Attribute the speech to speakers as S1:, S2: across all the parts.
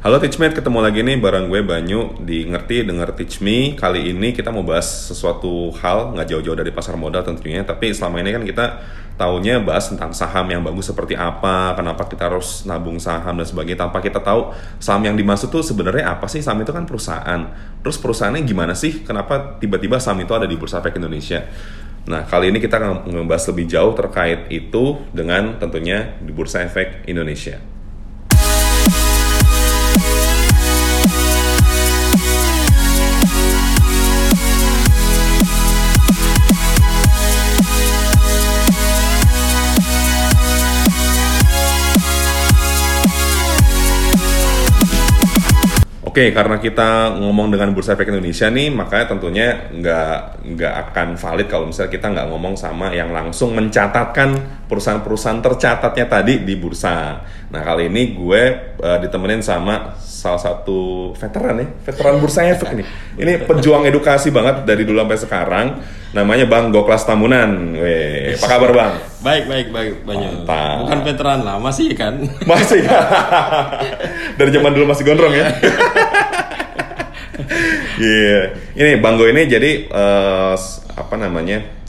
S1: Halo Teachmate, ketemu lagi nih bareng gue Banyu di Ngerti Denger Teach Me. Kali ini kita mau bahas sesuatu hal, nggak jauh-jauh dari pasar modal tentunya, tapi selama ini kan kita taunya bahas tentang saham yang bagus seperti apa, kenapa kita harus nabung saham dan sebagainya, tanpa kita tahu saham yang dimaksud tuh sebenarnya apa sih? Saham itu kan perusahaan. Terus perusahaannya gimana sih? Kenapa tiba-tiba saham itu ada di Bursa Efek Indonesia? Nah, kali ini kita akan membahas lebih jauh terkait itu dengan tentunya di Bursa Efek Indonesia. Oke, karena kita ngomong dengan Bursa Efek Indonesia nih, makanya tentunya nggak nggak akan valid kalau misalnya kita nggak ngomong sama yang langsung mencatatkan perusahaan-perusahaan tercatatnya tadi di bursa. Nah kali ini gue uh, ditemenin sama salah satu veteran ya, veteran Bursa Efek nih. Ini pejuang edukasi banget dari dulu sampai sekarang. Namanya Bang Goklas Tamunan. Weh, apa kabar Bang?
S2: Baik, baik, baik, Banyu.
S1: Mantap.
S2: Bukan veteran lah, masih kan?
S1: Masih. dari zaman dulu masih gondrong ya. Iya. Ini Bang Go ini jadi eh, apa namanya?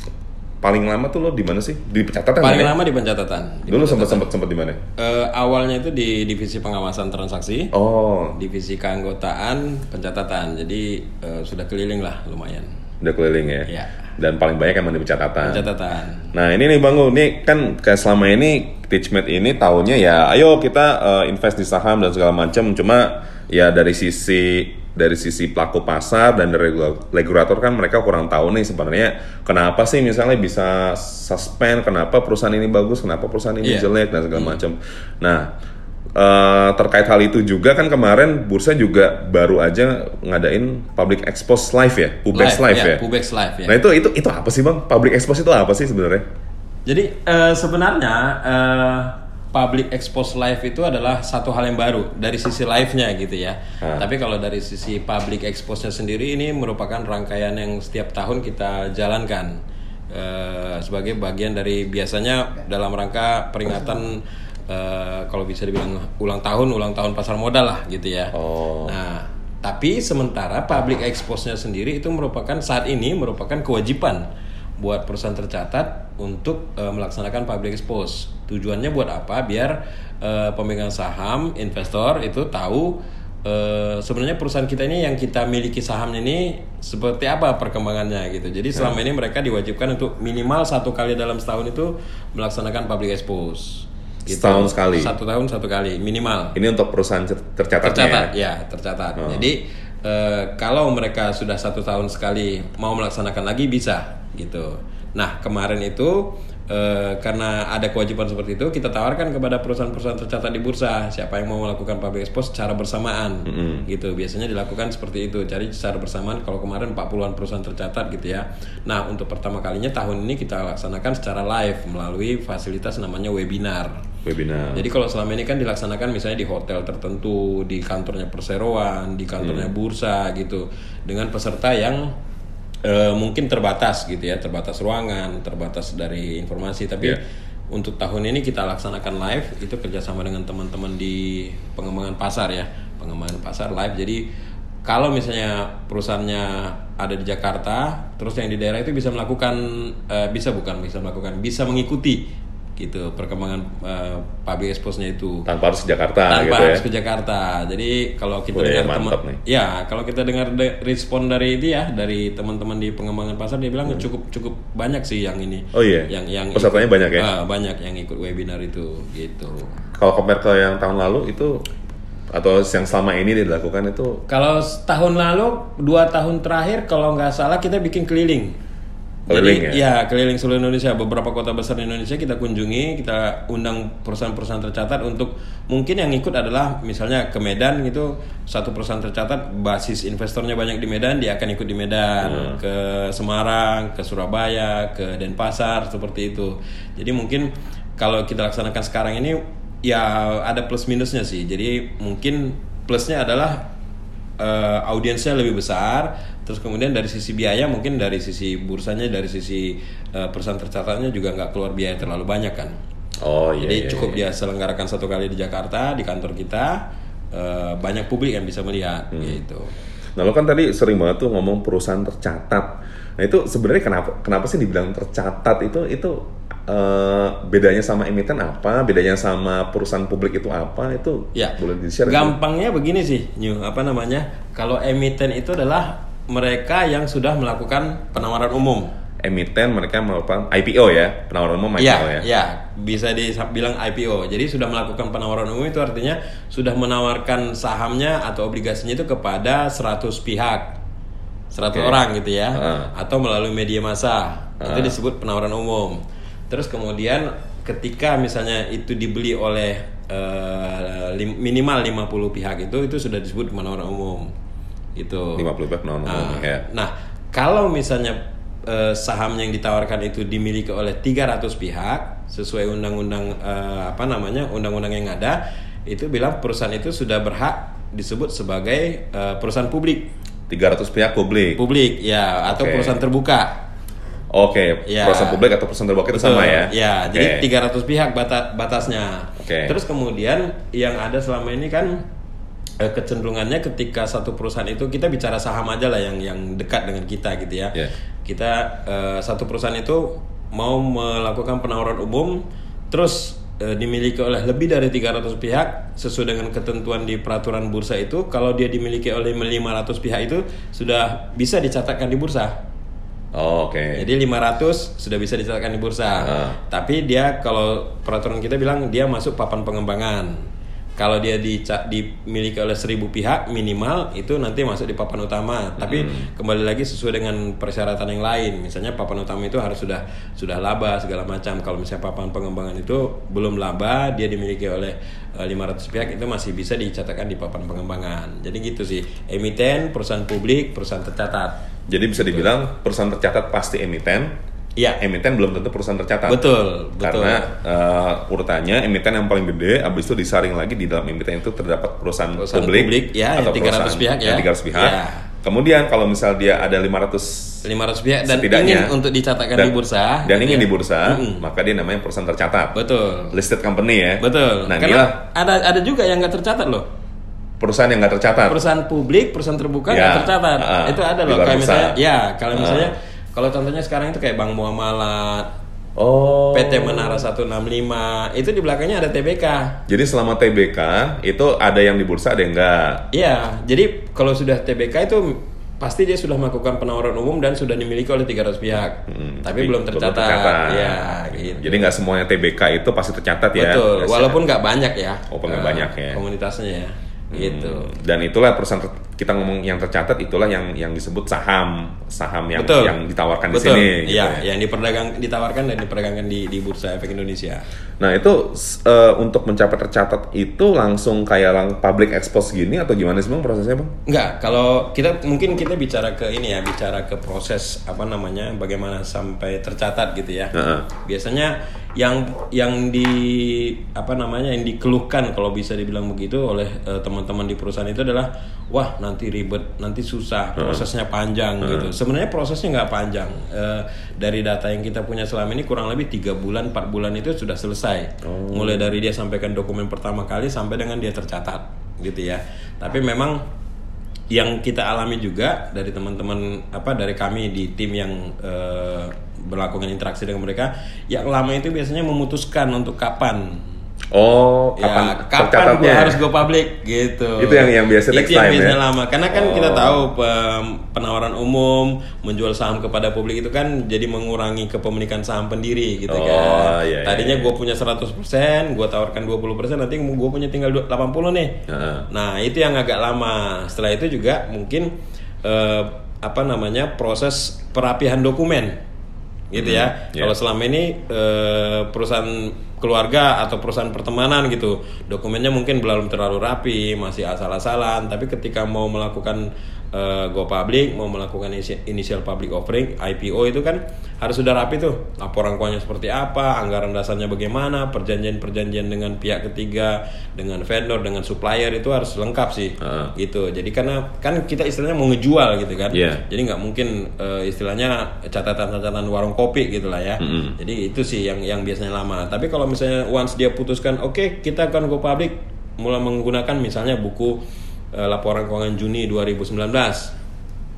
S1: Paling lama tuh lo di mana sih? Di pencatatan
S2: Paling
S1: kan ya?
S2: lama di pencatatan. Di
S1: Dulu sempat sempat sempat di mana?
S2: Eh, awalnya itu di divisi pengawasan transaksi,
S1: Oh,
S2: divisi keanggotaan, pencatatan. Jadi eh, sudah keliling lah lumayan.
S1: udah keliling ya.
S2: Iya.
S1: Dan paling banyak emang di pencatatan.
S2: Pencatatan.
S1: Nah ini nih Bang ini kan kayak selama ini Teachmate ini tahunya ya, ayo kita eh, invest di saham dan segala macam. Cuma ya dari sisi dari sisi pelaku pasar dan dari regula- regulator kan mereka kurang tahu nih sebenarnya kenapa sih misalnya bisa suspend, kenapa perusahaan ini bagus, kenapa perusahaan ini
S2: Iya.
S1: jelek dan segala macam. Nah eh, terkait hal itu juga kan kemarin bursa juga baru aja ngadain public expose live ya, Pubex live, ya.
S2: Pubex live ya.
S1: Nah itu itu itu apa sih bang? Public expose itu apa sih sebenarnya?
S2: Jadi eh, sebenarnya eh, public expose live itu adalah satu hal yang baru dari sisi live-nya gitu ya.
S1: Ah.
S2: Tapi kalau dari sisi public expose-nya sendiri ini merupakan rangkaian yang setiap tahun kita jalankan eh, sebagai bagian dari biasanya dalam rangka peringatan eh, kalau bisa dibilang ulang tahun ulang tahun pasar modal lah gitu ya.
S1: Oh.
S2: Nah, tapi sementara public expose-nya sendiri itu merupakan saat ini merupakan kewajiban buat perusahaan tercatat untuk eh, melaksanakan public expose. Tujuannya buat apa? Biar eh, pemegang saham, investor itu tahu eh, sebenarnya perusahaan kita ini yang kita miliki sahamnya ini seperti apa perkembangannya gitu. Jadi selama ini mereka diwajibkan untuk minimal satu kali dalam setahun itu melaksanakan public expose. Gitu.
S1: Setahun sekali?
S2: Satu tahun satu kali minimal
S1: Ini untuk perusahaan tercatatnya
S2: tercatat
S1: ya?
S2: ya tercatat jadi eh, kalau mereka sudah satu tahun sekali mau melaksanakan lagi bisa gitu. Nah kemarin itu eh, karena ada kewajiban seperti itu kita tawarkan kepada perusahaan-perusahaan tercatat di bursa siapa yang mau melakukan public expose secara bersamaan gitu. Biasanya dilakukan seperti itu cari secara bersamaan kalau kemarin 40-an perusahaan tercatat gitu ya. Nah untuk pertama kalinya tahun ini kita laksanakan secara live melalui fasilitas namanya webinar
S1: Webinar.
S2: jadi kalau selama ini kan dilaksanakan misalnya di hotel tertentu, di kantornya perseroan, di kantornya bursa gitu, dengan peserta yang eh, mungkin terbatas gitu ya, terbatas ruangan, terbatas dari informasi. Tapi
S1: Iya.
S2: untuk tahun ini kita laksanakan live itu kerjasama dengan teman-teman di pengembangan pasar ya, pengembangan pasar live. Jadi kalau misalnya perusahaannya ada di Jakarta, terus yang di daerah itu bisa melakukan, eh, bisa bukan bisa melakukan, bisa mengikuti gitu perkembangan eh, public expose-nya itu
S1: Tanpa harus ke Jakarta
S2: tanpa
S1: gitu ya?
S2: harus ke Jakarta. Jadi kalau kita
S1: Wih,
S2: dengar teman, ya kalau kita dengar de- respon dari itu ya dari teman-teman di pengembangan pasar dia bilang cukup cukup banyak sih yang ini.
S1: Hmm. Oh iya?
S2: Yang yang
S1: Pesertanya
S2: ikut-
S1: banyak ya?
S2: Ah, banyak yang ikut webinar itu gitu.
S1: Kalau compare ke yang tahun lalu itu atau yang selama ini dilakukan itu
S2: Kalau tahun lalu dua tahun terakhir kalau nggak salah kita bikin keliling.
S1: Keliling
S2: Jadi, ya? keliling seluruh Indonesia. Beberapa kota besar di Indonesia kita kunjungi, kita undang perusahaan-perusahaan tercatat untuk mungkin yang ikut adalah misalnya ke Medan gitu, satu perusahaan tercatat basis investornya banyak di Medan, dia akan ikut di Medan, ke Semarang, ke Surabaya, ke Denpasar seperti itu. Jadi mungkin kalau kita laksanakan sekarang ini ya ada plus minusnya sih. Jadi mungkin plusnya adalah eh, audiensnya lebih besar terus kemudian dari sisi biaya mungkin dari sisi bursanya dari sisi eh, perusahaan tercatatnya juga nggak keluar biaya terlalu banyak kan
S1: Oh iya.
S2: jadi
S1: iya,
S2: cukup
S1: iya.
S2: dia selenggarakan satu kali di Jakarta di kantor kita eh, banyak publik yang bisa melihat
S1: Hmm.
S2: gitu.
S1: Nah lo kan tadi sering banget tuh ngomong perusahaan tercatat. Nah itu sebenarnya kenapa kenapa sih dibilang tercatat itu itu eh, bedanya sama emiten apa? Bedanya sama perusahaan publik itu apa? Itu
S2: Ya,
S1: boleh di share?
S2: gampangnya begini sih, New, apa namanya? Kalau emiten itu adalah mereka yang sudah melakukan penawaran umum.
S1: Emiten mereka melakukan IPO ya, penawaran umum IPO
S2: Iya,
S1: ya.
S2: ya, bisa dibilang IPO. Jadi sudah melakukan penawaran umum itu artinya sudah menawarkan sahamnya atau obligasinya itu kepada 100 pihak. 100
S1: Oke.
S2: orang gitu ya.
S1: Heeh.
S2: Atau melalui media massa. Itu disebut penawaran umum. Terus kemudian ketika misalnya itu dibeli oleh eh, lim- minimal 50 pihak itu itu sudah disebut penawaran umum. Gitu.
S1: 50 pihak penawaran umum
S2: Nah,
S1: ya.
S2: nah, kalau misalnya eh, saham yang ditawarkan itu dimiliki oleh 300 pihak sesuai undang-undang eh, apa namanya undang-undang yang ada itu bilang perusahaan itu sudah berhak disebut sebagai eh, perusahaan publik
S1: 300 pihak publik.
S2: publik ya atau
S1: Oke.
S2: perusahaan terbuka
S1: Oke,
S2: Ya.
S1: perusahaan publik atau perusahaan terbuka itu sama ya?
S2: Ya,
S1: Oke.
S2: jadi 300 pihak bata- batasnya.
S1: Oke.
S2: Terus kemudian yang ada selama ini kan kecenderungannya ketika satu perusahaan itu kita bicara saham aja lah yang yang dekat dengan kita gitu ya.
S1: Ya.
S2: Kita eh, satu perusahaan itu mau melakukan penawaran umum terus eh, dimiliki oleh lebih dari 300 pihak sesuai dengan ketentuan di peraturan bursa itu kalau dia dimiliki oleh 500 pihak itu sudah bisa dicatatkan di bursa.
S1: Oh, Oke.
S2: Jadi 500 sudah bisa dicatatkan di bursa.
S1: Ah.
S2: Tapi dia kalau peraturan kita bilang dia masuk papan pengembangan. Kalau dia dica- dimiliki oleh 1000 pihak minimal itu nanti masuk di papan utama. Tapi
S1: Hmm.
S2: kembali lagi sesuai dengan persyaratan yang lain. Misalnya papan utama itu harus sudah sudah laba segala macam. Kalau misalnya papan pengembangan itu belum laba, dia dimiliki oleh eh, 500 pihak itu masih bisa dicatatkan di papan pengembangan. Jadi gitu sih. Emiten, perusahaan publik, perusahaan tercatat.
S1: Jadi bisa dibilang perusahaan tercatat pasti emiten.
S2: Iya.
S1: Emiten belum tentu perusahaan tercatat.
S2: Betul, betul.
S1: Karena eh, urutannya emiten yang paling gede, habis itu disaring lagi di dalam emiten itu terdapat perusahaan,
S2: Perusahaan
S1: publik,
S2: publik, ya, yang 300
S1: perusahaan
S2: pihak ya.
S1: yang 300 pihak.
S2: Ya.
S1: Kemudian kalau misal dia ada 500
S2: 500 pihak dan ingin untuk dicatatkan
S1: dan-
S2: di bursa
S1: dan ingin
S2: ya.
S1: di bursa,
S2: Mm-mm.
S1: maka dia namanya perusahaan tercatat.
S2: betul
S1: Listed company ya.
S2: betul
S1: Nah,
S2: karena
S1: inilah
S2: ada ada juga yang nggak tercatat loh
S1: perusahaan yang nggak tercatat.
S2: perusahaan publik perusahaan terbuka
S1: Ya,
S2: nggak tercatat
S1: ah,
S2: itu ada loh
S1: bursa.
S2: misalnya ya kalau
S1: Ah.
S2: misalnya kalau contohnya sekarang itu kayak Bank Muamalat
S1: Oh.
S2: PT Menara 165 itu di belakangnya ada TBK
S1: Jadi selama TBK itu ada yang di bursa, ada yang enggak.
S2: Iya, jadi kalau sudah TBK itu pasti dia sudah melakukan penawaran umum dan sudah dimiliki oleh 300 pihak,
S1: Hmm,
S2: tapi belum tercatat. Ya, gitu.
S1: Jadi nggak semuanya TBK itu pasti tercatat ya.
S2: Betul,
S1: Biasanya.
S2: walaupun nggak banyak ya.
S1: Walaupun nggak
S2: eh,
S1: banyak ya.
S2: Komunitasnya ya, gitu.
S1: Hmm, Dan itulah perusahaan kita ngomong yang tercatat itulah yang yang disebut saham, saham yang
S2: Betul.
S1: yang ditawarkan
S2: Betul.
S1: di sini. gitu
S2: Iya,
S1: ya.
S2: yang diperdagang ditawarkan dan diperdagangkan di di Bursa Efek Indonesia.
S1: Nah itu eh, untuk mencapai tercatat itu langsung kayak lang public expose gini atau gimana sih bang prosesnya bang?
S2: Enggak, kalau kita mungkin kita bicara ke ini ya, bicara ke proses apa namanya, bagaimana sampai tercatat gitu ya.
S1: Heeh.
S2: Biasanya yang yang di apa namanya yang dikeluhkan kalau bisa dibilang begitu oleh eh, teman-teman di perusahaan itu adalah wah nanti ribet, nanti susah, prosesnya panjang gitu. Sebenarnya prosesnya nggak panjang. Eh, dari data yang kita punya selama ini kurang lebih tiga bulan, 4 bulan itu sudah selesai. Mulai dari dia sampaikan dokumen pertama kali sampai dengan dia tercatat gitu ya. Tapi memang yang kita alami juga dari teman-teman apa dari kami di tim yang eh, berlakukan interaksi dengan mereka yang lama itu biasanya memutuskan untuk kapan
S1: Oh,
S2: ya
S1: kapan
S2: kapan harus go public gitu
S1: Itu yang- yang biasa
S2: itu
S1: next
S2: yang
S1: time,
S2: biasanya
S1: ya?
S2: lama karena kan kita
S1: Oh.
S2: tahu pem- penawaran umum menjual saham kepada publik itu kan jadi mengurangi kepemilikan saham pendiri gitu
S1: Oh,
S2: kan
S1: iya, iya,
S2: tadinya
S1: iya.
S2: gue punya 100% gue tawarkan 20% nanti gue punya tinggal 80 nih
S1: Heeh.
S2: Nah, itu yang agak lama. Setelah itu juga mungkin eh, apa namanya proses perapihan dokumen, gitu ya.
S1: ya.
S2: Kalau selama ini eh, perusahaan keluarga atau perusahaan pertemanan gitu, dokumennya mungkin belum terlalu rapi, masih asal-asalan. Tapi ketika mau melakukan eh, go public, mau melakukan isi- initial public offering (IPO) itu kan harus sudah rapi tuh. Laporan keuangannya seperti apa, anggaran dasarnya bagaimana, perjanjian-perjanjian dengan pihak ketiga, dengan vendor, dengan supplier itu harus lengkap sih.
S1: Heeh.
S2: Gitu. Jadi karena kan kita istilahnya mau ngejual gitu kan.
S1: Iya.
S2: Jadi nggak mungkin eh, istilahnya catatan-catatan warung kopi gitu lah ya.
S1: Mm-mm.
S2: Jadi itu sih yang yang biasanya lama. Tapi kalau misalnya once dia putuskan, oke kita akan go public, mulai menggunakan misalnya buku eh, laporan keuangan Juni 2019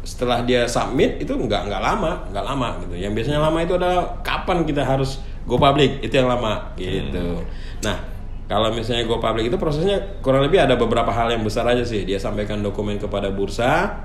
S2: setelah dia submit itu nggak nggak lama nggak lama gitu. Yang biasanya lama itu adalah kapan kita harus go public. Itu yang lama gitu. Nah kalau misalnya go public itu prosesnya kurang lebih ada beberapa hal yang besar aja sih. Dia sampaikan dokumen kepada bursa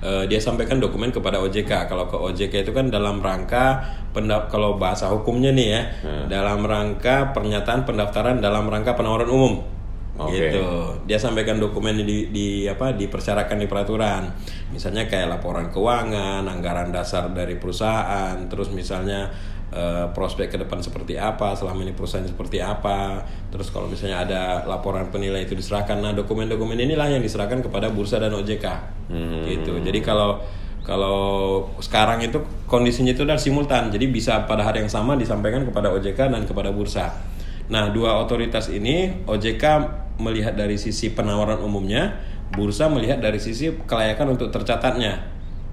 S2: eh, dia sampaikan dokumen kepada OJK kalau ke OJK itu kan dalam rangka pendap kalau bahasa hukumnya nih ya dalam rangka pernyataan pendaftaran dalam rangka penawaran umum
S1: Oke.
S2: gitu. Dia sampaikan dokumen di, di apa dipersyaratkan di peraturan. Misalnya kayak laporan keuangan anggaran dasar dari perusahaan terus misalnya eh, prospek ke depan seperti apa selama ini perusahaan seperti apa. Terus kalau misalnya ada laporan penilai itu diserahkan. Nah dokumen-dokumen inilah yang diserahkan kepada bursa dan OJK gitu. Jadi kalau kalau sekarang itu kondisinya itu udah simultan. Jadi bisa pada hari yang sama disampaikan kepada OJK dan kepada bursa. Nah, dua otoritas ini OJK melihat dari sisi penawaran umumnya, bursa melihat dari sisi kelayakan untuk tercatatnya,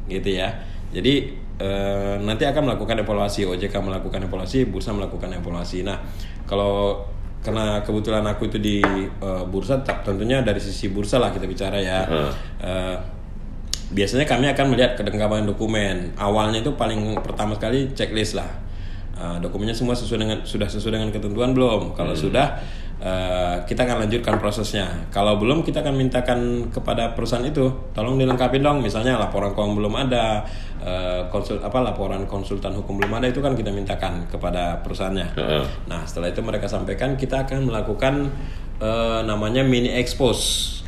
S2: gitu ya. Jadi eh, nanti akan melakukan evaluasi, OJK melakukan evaluasi, bursa melakukan evaluasi. Nah, kalau karena kebetulan aku itu di eh, bursa, tentunya dari sisi bursa lah kita bicara ya. Eh, biasanya kami akan melihat kelengkapan dokumen. Awalnya itu paling pertama sekali checklist lah. Uh, dokumennya semua sesuai dengan sudah sesuai dengan ketentuan belum? Kalau sudah uh, kita akan lanjutkan prosesnya. Kalau belum kita akan mintakan kepada perusahaan itu, tolong dilengkapi dong. Misalnya laporan keuangan belum ada, uh, konsul apa laporan konsultan hukum belum ada itu kan kita mintakan kepada perusahaannya.
S1: Heeh.
S2: Nah setelah itu mereka sampaikan kita akan melakukan uh, namanya mini expose.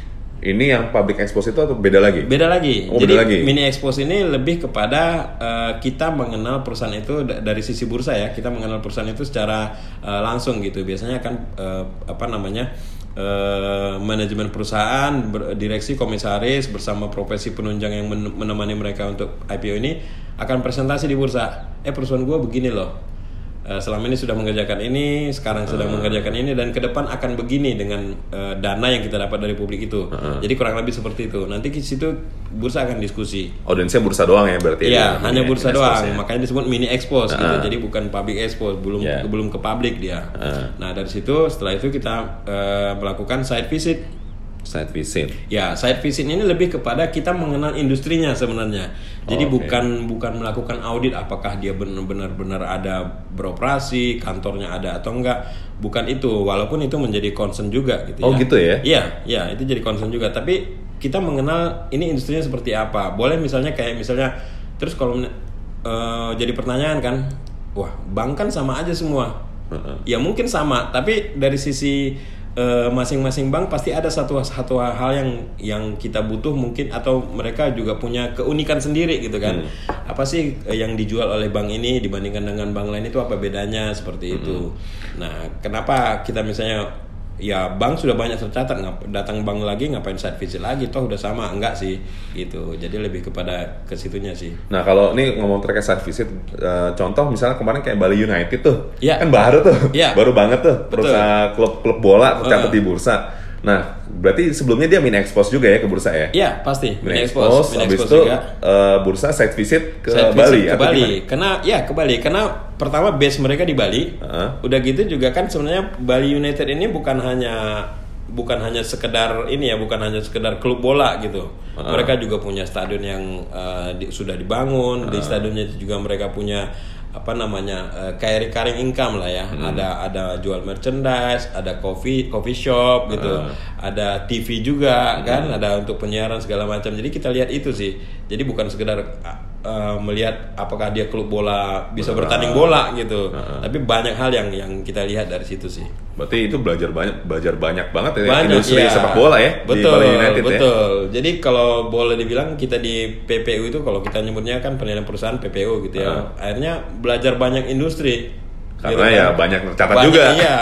S1: Ini yang public expose itu atau beda lagi?
S2: Beda lagi.
S1: Oh,
S2: Jadi
S1: beda lagi.
S2: mini expose ini lebih kepada eh, kita mengenal perusahaan itu da- dari sisi bursa ya. Kita mengenal perusahaan itu secara eh, langsung gitu. Biasanya kan eh, apa namanya? eh, manajemen perusahaan, ber- direksi komisaris bersama profesi penunjang yang men- menemani mereka untuk IPO ini akan presentasi di bursa. Eh perusahaan gua begini loh. Eh, selama ini sudah mengerjakan ini, sekarang sedang mengerjakan ini dan ke depan akan begini dengan eh, dana yang kita dapat dari publik itu. Jadi kurang lebih seperti itu. Nanti di situ bursa akan diskusi.
S1: Audiensnya bursa doang ya berarti?
S2: Iya,
S1: ya,
S2: hanya
S1: mini
S2: bursa doang.
S1: ya?
S2: Makanya disebut mini expose gitu. Jadi bukan public expose, belum
S1: Iya.
S2: belum ke publik dia. Nah, dari situ setelah itu kita eh, melakukan site visit.
S1: Site visit.
S2: Ya, site visit ini lebih kepada kita mengenal industrinya sebenarnya. Jadi
S1: Oh, oke.
S2: bukan bukan melakukan audit apakah dia benar-benar benar ada beroperasi, kantornya ada atau enggak. Bukan itu, walaupun itu menjadi concern juga gitu
S1: Oh,
S2: ya.
S1: gitu ya?
S2: Iya, iya, itu jadi concern juga. Tapi kita mengenal ini industrinya seperti apa. Boleh misalnya kayak misalnya terus kalau eh, jadi pertanyaan kan, wah, bank kan sama aja semua. Ya mungkin sama, tapi dari sisi masing-masing bank pasti ada satu satu hal yang yang kita butuh mungkin atau mereka juga punya keunikan sendiri gitu kan. Apa sih eh, yang dijual oleh bank ini dibandingkan dengan bank lain itu apa bedanya seperti itu. Nah, kenapa kita misalnya ya bank sudah banyak tercatat ngap- datang bank lagi ngapain site visit lagi toh udah sama enggak sih gitu. Jadi lebih kepada ke situnya sih.
S1: Nah kalau ini ngomong terkait site visit, eh, contoh misalnya kemarin kayak Bali United tuh,
S2: Iya.
S1: kan baru tuh,
S2: Iya.
S1: baru banget tuh, perusahaan klub-klub bola tercatat
S2: Heeh.
S1: di bursa. Nah berarti sebelumnya dia mini expose juga ya ke bursa ya?
S2: Iya, pasti.
S1: Mini
S2: Mini
S1: expose,
S2: mini
S1: habis
S2: expose
S1: itu
S2: juga.
S1: eh, bursa site visit ke
S2: visit
S1: Bali
S2: ke Bali.
S1: gimana?
S2: Karena ya ke Bali karena pertama base mereka di Bali.
S1: Heeh.
S2: Udah gitu juga kan sebenarnya Bali United ini bukan hanya bukan hanya sekedar ini ya, bukan hanya sekedar klub bola gitu. Mereka juga punya stadion yang eh, di- sudah dibangun. Di stadionnya juga mereka punya apa namanya eh, kayak recurring income lah ya. Ada ada jual merchandise, ada coffee coffee shop gitu. Ada TV juga kan, ada untuk penyiaran segala macam. Jadi kita lihat itu sih. Jadi bukan sekedar uh, melihat apakah dia klub bola bisa bertanding bola gitu. Tapi banyak hal yang yang kita lihat dari situ sih.
S1: Berarti itu belajar banyak, belajar banyak banget ya
S2: Banyak
S1: industri
S2: ya.
S1: sepak bola ya di
S2: betul,
S1: Bali United ya.
S2: betul. Jadi kalau boleh dibilang kita di PPU itu kalau kita nyebutnya kan penilaian perusahaan PPU gitu ya. Akhirnya belajar banyak industri.
S1: Karena
S2: Gitu
S1: ya
S2: kan.
S1: banyak tercatat
S2: Banyak,
S1: juga.
S2: Iya,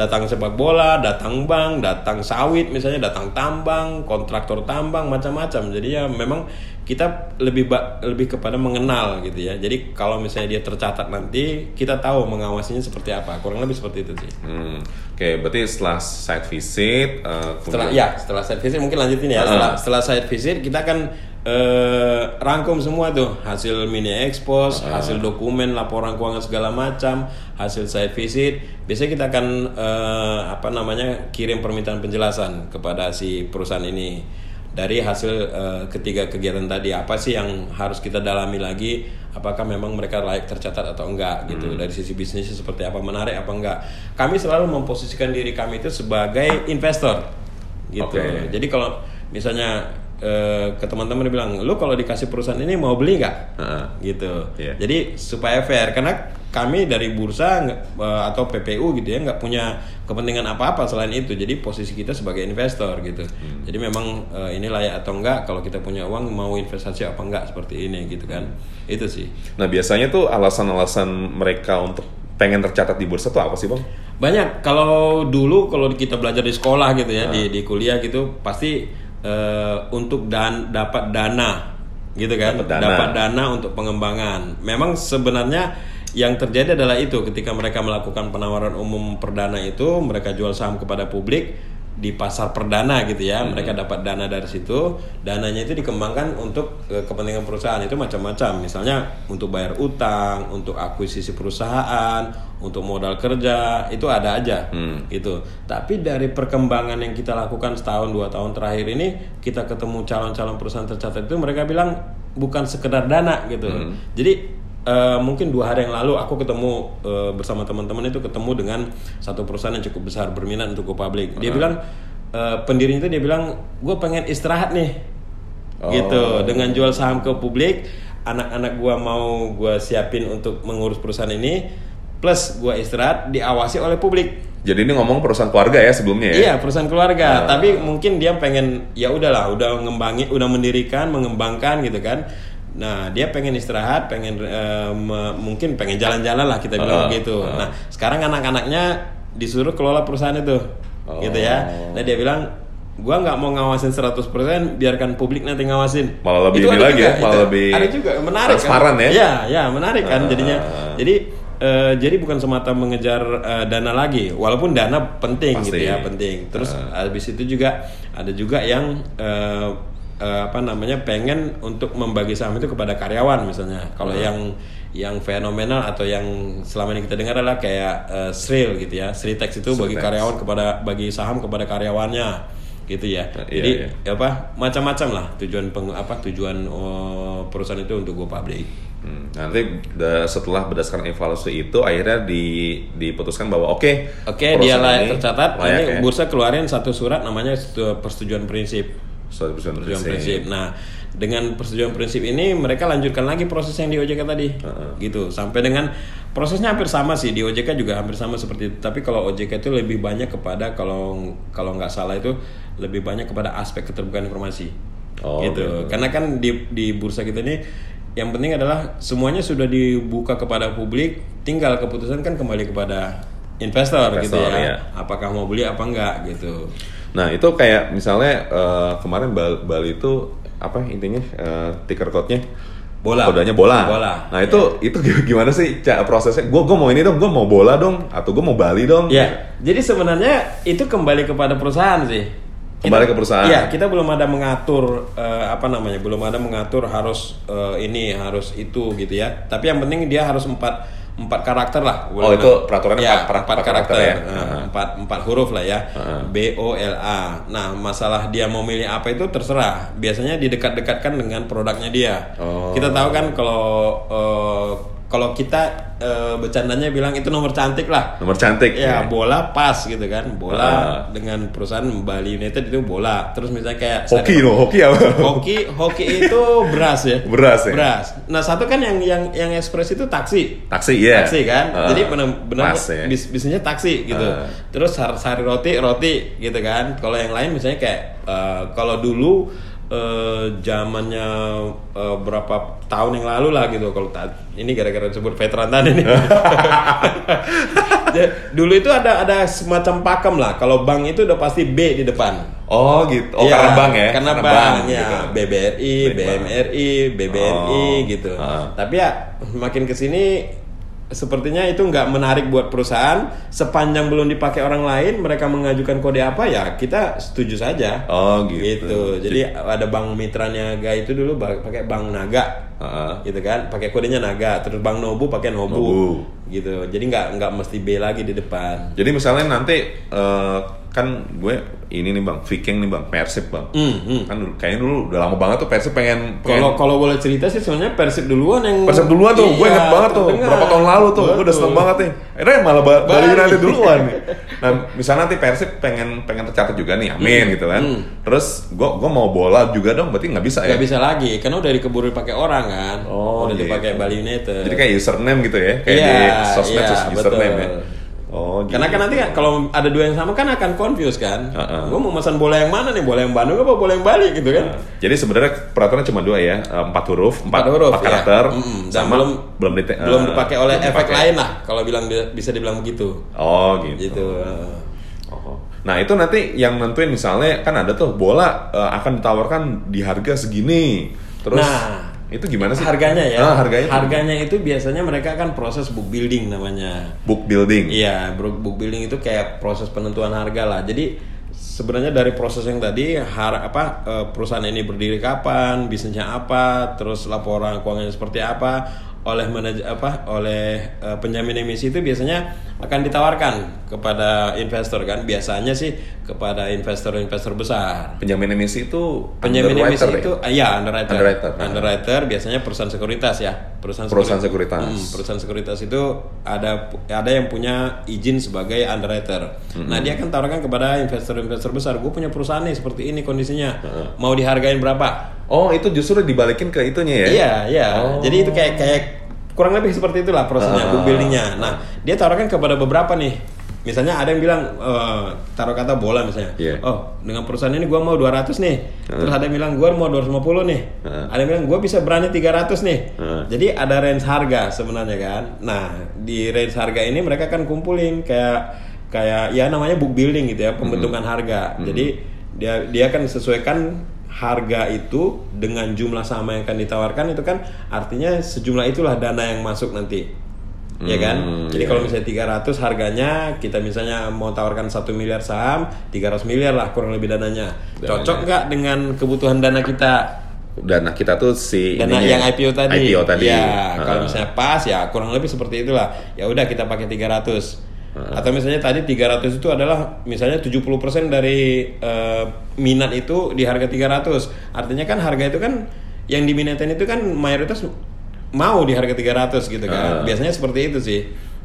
S2: datang sepak bola, datang bank, datang sawit misalnya, datang tambang, kontraktor tambang macam-macam. Jadi ya memang kita lebih lebih kepada mengenal gitu ya. Jadi kalau misalnya dia tercatat nanti kita tahu mengawasinya seperti apa. Kurang lebih seperti itu sih.
S1: Hmm, Oke, berarti setelah site visit, eh,
S2: Setelah ya, setelah site visit mungkin lanjutin ya. Setelah setelah site visit kita akan eh, rangkum semua tuh. Hasil mini expose, hasil dokumen, laporan keuangan segala macam, hasil site visit. Biasanya kita akan eh, apa namanya kirim permintaan penjelasan kepada si perusahaan ini. Dari hasil eh, ketiga kegiatan tadi apa sih yang harus kita dalami lagi? Apakah memang mereka layak tercatat atau enggak gitu. Dari sisi bisnisnya seperti apa menarik apa enggak. Kami selalu memposisikan diri kami itu sebagai investor gitu.
S1: Oke.
S2: jadi kalau misalnya eh, ke teman-teman dia bilang lu kalau dikasih perusahaan ini mau beli nggak
S1: Heeh.
S2: gitu
S1: Iya.
S2: jadi supaya fair karena kami dari bursa eh, atau PPU gitu ya nggak punya kepentingan apa-apa selain itu jadi posisi kita sebagai investor gitu
S1: Hmm.
S2: jadi memang eh, ini layak atau enggak kalau kita punya uang mau investasi apa enggak seperti ini gitu kan itu sih
S1: Nah biasanya tuh alasan-alasan mereka untuk pengen tercatat di bursa tuh apa sih bang?
S2: banyak kalau dulu kalau kita belajar di sekolah gitu ya di di kuliah gitu pasti eh, untuk dan dapat dana gitu kan?
S1: Dapat dana.
S2: dapat dana untuk pengembangan. Memang sebenarnya yang terjadi adalah itu. Ketika mereka melakukan penawaran umum perdana itu mereka jual saham kepada publik di pasar perdana gitu ya. Mereka dapat dana dari situ. Dananya itu dikembangkan untuk eh, kepentingan perusahaan. Itu macam-macam. Misalnya untuk bayar utang untuk akuisisi perusahaan untuk modal kerja itu ada aja gitu. Tapi dari perkembangan yang kita lakukan setahun dua tahun terakhir ini kita ketemu calon-calon perusahaan tercatat itu mereka bilang bukan sekedar dana gitu. Jadi Eh, mungkin dua hari yang lalu aku ketemu eh, bersama teman-teman itu ketemu dengan satu perusahaan yang cukup besar berminat untuk go public. Dia bilang eh, pendirinya itu dia bilang gue pengen istirahat nih, gitu dengan jual saham ke publik. Anak-anak gua mau gua siapin untuk mengurus perusahaan ini, plus gua istirahat diawasi oleh publik.
S1: Jadi ini ngomong perusahaan keluarga ya sebelumnya ya?
S2: Iya perusahaan keluarga, tapi mungkin dia pengen ya udahlah, udah ngembangin, udah mendirikan, mengembangkan gitu kan. Nah dia pengen istirahat, pengen me- mungkin pengen jalan-jalan lah kita bilang
S1: Ah,
S2: begitu. Nah sekarang anak-anaknya disuruh kelola perusahaan itu, gitu ya. Nah dia bilang, gua nggak mau ngawasin 100%, biarkan publik nanti ngawasin.
S1: Malah lebih
S2: Itu
S1: ini lagi
S2: juga,
S1: ya, malah
S2: itu
S1: lebih
S2: ada juga menarik
S1: transparan
S2: kan?
S1: ya?
S2: Iya, ya menarik kan jadinya.
S1: Ah.
S2: Jadi eh, jadi bukan semata mengejar eh, dana lagi, walaupun dana penting gitu
S1: Pasti.
S2: ya, penting. Terus habis itu juga ada juga yang eh, eh, apa namanya pengen untuk membagi saham itu kepada karyawan misalnya. Kalau yang yang fenomenal atau yang selama ini kita dengar adalah kayak eh, Sril gitu ya. Sritex itu bagi karyawan kepada bagi saham kepada karyawannya gitu ya.
S1: Nah, iya,
S2: Jadi
S1: iya.
S2: apa macam-macam lah tujuan peng, apa tujuan oh, perusahaan itu untuk go public.
S1: Hmm, nanti setelah berdasarkan evaluasi itu akhirnya di, diputuskan bahwa oke
S2: Oke, dia
S1: perusahaan
S2: layak tercatat.
S1: layak
S2: ini
S1: ya.
S2: bursa keluarin satu surat namanya setu- persetujuan prinsip. Persetujuan
S1: prinsip.
S2: prinsip. Nah, dengan persetujuan prinsip ini mereka lanjutkan lagi proses yang di OJK tadi, gitu. Sampai dengan prosesnya hampir sama sih di OJK juga hampir sama seperti itu. Tapi kalau OJK itu lebih banyak kepada kalau kalau nggak salah itu lebih banyak kepada aspek keterbukaan informasi,
S1: Oh,
S2: gitu.
S1: gitu.
S2: Karena kan di di bursa kita ini yang penting adalah semuanya sudah dibuka kepada publik, tinggal keputusan kan kembali kepada investor, gitu
S1: Investor,
S2: ya.
S1: ya.
S2: Apakah mau beli apa enggak gitu.
S1: Nah itu kayak misalnya eh, kemarin Bal- Bali itu apa intinya eh, ticker code-nya
S2: Bola.
S1: kodenya bola.
S2: Bola.
S1: Nah itu itu gimana sih ca- prosesnya? Gue gue mau ini dong, gue mau bola dong, atau gue mau Bali dong.
S2: Ya, jadi sebenarnya itu kembali kepada perusahaan sih.
S1: Kembali ke perusahaan.
S2: Iya, kita belum ada mengatur eh, apa namanya, belum ada mengatur harus eh, ini, harus itu gitu ya. Tapi yang penting dia harus empat empat karakter lah.
S1: Oh, itu peraturannya
S2: ya,
S1: empat-
S2: empat,
S1: empat karakter
S2: karakter,
S1: ya? Aha.
S2: empat empat huruf lah ya. B O L A. Nah, masalah dia mau milih apa itu terserah. Biasanya didekat-dekatkan dengan produknya dia.
S1: Oh.
S2: Kita tahu kan kalau eh, kalau kita eh, bercandanya bilang itu nomor cantik lah.
S1: Nomor cantik.
S2: Ya bola pas gitu kan bola
S1: Ah.
S2: dengan perusahaan Bali United itu bola terus misalnya kayak
S1: Hoki loh, hoki apa?
S2: hoki hoki itu beras ya
S1: Beras ya?
S2: beras nah satu kan yang yang yang ekspres itu taksi
S1: Taksi ya.
S2: taksi kan
S1: Ah,
S2: jadi benar-benar
S1: ya.
S2: bis bisnisnya taksi gitu
S1: Ah.
S2: terus sar- sari roti roti gitu kan kalau yang lain misalnya kayak eh, kalau dulu eh, zamannya eh, berapa tahun yang lalu lah gitu kalau ini gara-gara disebut veteran tadi nih Ya, dulu itu ada ada semacam pakem lah kalau bank itu udah pasti B di depan
S1: Oh gitu. Oh
S2: Iya,
S1: karena bank ya?
S2: Karena, bank, ya.
S1: gitu.
S2: BBRI,
S1: Bank.
S2: BMRI, BBRI
S1: Oh,
S2: gitu.
S1: ah.
S2: Tapi ya makin ke sini sepertinya itu nggak menarik buat perusahaan. Sepanjang belum dipakai orang lain mereka mengajukan kode apa ya kita setuju saja.
S1: Oh gitu.
S2: gitu. Jadi ada bank mitra niaga itu dulu pakai bank naga.
S1: Heeh.
S2: gitu kan? Pakai kodenya naga. Terus bank nobu pakai nobu,
S1: Nobu.
S2: Gitu jadi nggak nggak mesti b lagi di depan
S1: Jadi misalnya nanti eh, kan gue ini nih bang, Viking nih bang, Persib bang.
S2: Hmm, hmm.
S1: Kan dulu, kayaknya dulu udah lama banget tuh Persib pengen,
S2: kalau kalau boleh cerita sih sebenarnya persib duluan yang
S1: Persib duluan tuh, gue
S2: Iya,
S1: inget banget tuh,
S2: terdengar.
S1: berapa tahun lalu tuh, gue udah
S2: Betul.
S1: seneng banget nih. Akhirnya malah ba Bali. United duluan nih. Nah, misalnya nanti Persib pengen pengen tercatat juga nih, amin gitu kan.
S2: hmm.
S1: Terus gue gue mau bola juga dong, berarti nggak bisa ya?
S2: nggak bisa lagi karena udah dikeburu pakai orang kan
S1: Oh,
S2: udah
S1: gitu.
S2: dipakai Bali United
S1: Jadi kayak username gitu ya, kayak
S2: Iya,
S1: di sosmed
S2: iya,
S1: terus username
S2: betul.
S1: ya. Oh, gitu.
S2: Karena kan nanti kalau ada dua yang sama kan akan confuse kan.
S1: Heeh.
S2: Gue mau pesan bola yang mana nih? Bola yang Bandung apa bola yang Bali gitu kan?
S1: Jadi sebenarnya peraturannya cuma dua ya, eh, empat huruf, empat,
S2: Empat huruf,
S1: empat
S2: ya.
S1: karakter,
S2: Mm-mm. Dan
S1: sama
S2: belum
S1: belum dite-
S2: belum
S1: eh,
S2: dipakai oleh
S1: belum
S2: efek
S1: dipakai.
S2: lain lah kalau bilang bisa dibilang begitu.
S1: Oh gitu.
S2: Gitu.
S1: Oh. Nah itu nanti yang nentuin misalnya kan ada tuh bola eh, akan ditawarkan di harga segini, terus
S2: Nah,
S1: itu gimana sih?
S2: Harganya ya.
S1: Ah, harganya.
S2: Harganya itu biasanya mereka kan proses book building namanya.
S1: book building.
S2: Iya, book building itu kayak proses penentuan harga lah. Jadi sebenarnya dari proses yang tadi har apa eh, perusahaan ini berdiri kapan, bisnisnya apa, terus laporan keuangannya seperti apa, oleh manajer apa oleh eh, penjamin emisi itu biasanya akan ditawarkan kepada investor kan. Biasanya sih kepada investor-investor besar.
S1: Penjamin emisi itu
S2: Penjamin emisi
S1: ya?
S2: itu iya underwriter.
S1: Underwriter.
S2: Underwriter biasanya perusahaan sekuritas ya. Perusahaan,
S1: Perusahaan
S2: sekuri-
S1: sekuritas.
S2: Hmm, perusahaan sekuritas itu ada ada yang punya izin sebagai underwriter. Nah, dia akan tawarkan kepada investor-investor besar, gue punya perusahaan nih seperti ini kondisinya. Mau dihargain berapa?
S1: Oh itu justru dibalikin ke itunya ya?
S2: Iya, iya.
S1: Oh.
S2: Jadi itu kayak kayak kurang lebih seperti itulah prosesnya book buildingnya. Nah, dia tawarkan kepada beberapa nih. Misalnya ada yang bilang eh, taruh kata bola misalnya.
S1: Iya.
S2: Oh, dengan perusahaan ini gua mau 200 nih. Terus ada yang bilang gua mau 250 nih.
S1: Heeh.
S2: Ada yang bilang gua bisa berani 300 nih.
S1: Heeh.
S2: Jadi ada range harga sebenarnya kan. Nah, di range harga ini mereka kan kumpulin kayak kayak ya namanya book building gitu ya, pembentukan harga. Jadi dia dia kan sesuaikan harga itu dengan jumlah sama yang akan ditawarkan itu kan artinya sejumlah itulah dana yang masuk nanti. Ya kan?
S1: Hmm,
S2: Jadi
S1: iya,
S2: kalau misalnya 300 harganya kita misalnya mau tawarkan 1 miliar saham, 300 miliar lah kurang lebih dananya.
S1: Dananya.
S2: Cocok nggak dengan kebutuhan dana kita?
S1: Dana kita tuh si
S2: Dana yang IPO tadi.
S1: IPO tadi.
S2: Ya, kalau misalnya pas ya kurang lebih seperti itulah. Ya udah kita pakai 300. Atau misalnya tadi 300 itu adalah misalnya 70% dari eh, minat itu di harga 300. Artinya kan harga itu kan yang diminatin itu kan mayoritas mau di harga 300 gitu kan.
S1: Ah.
S2: Biasanya seperti itu sih.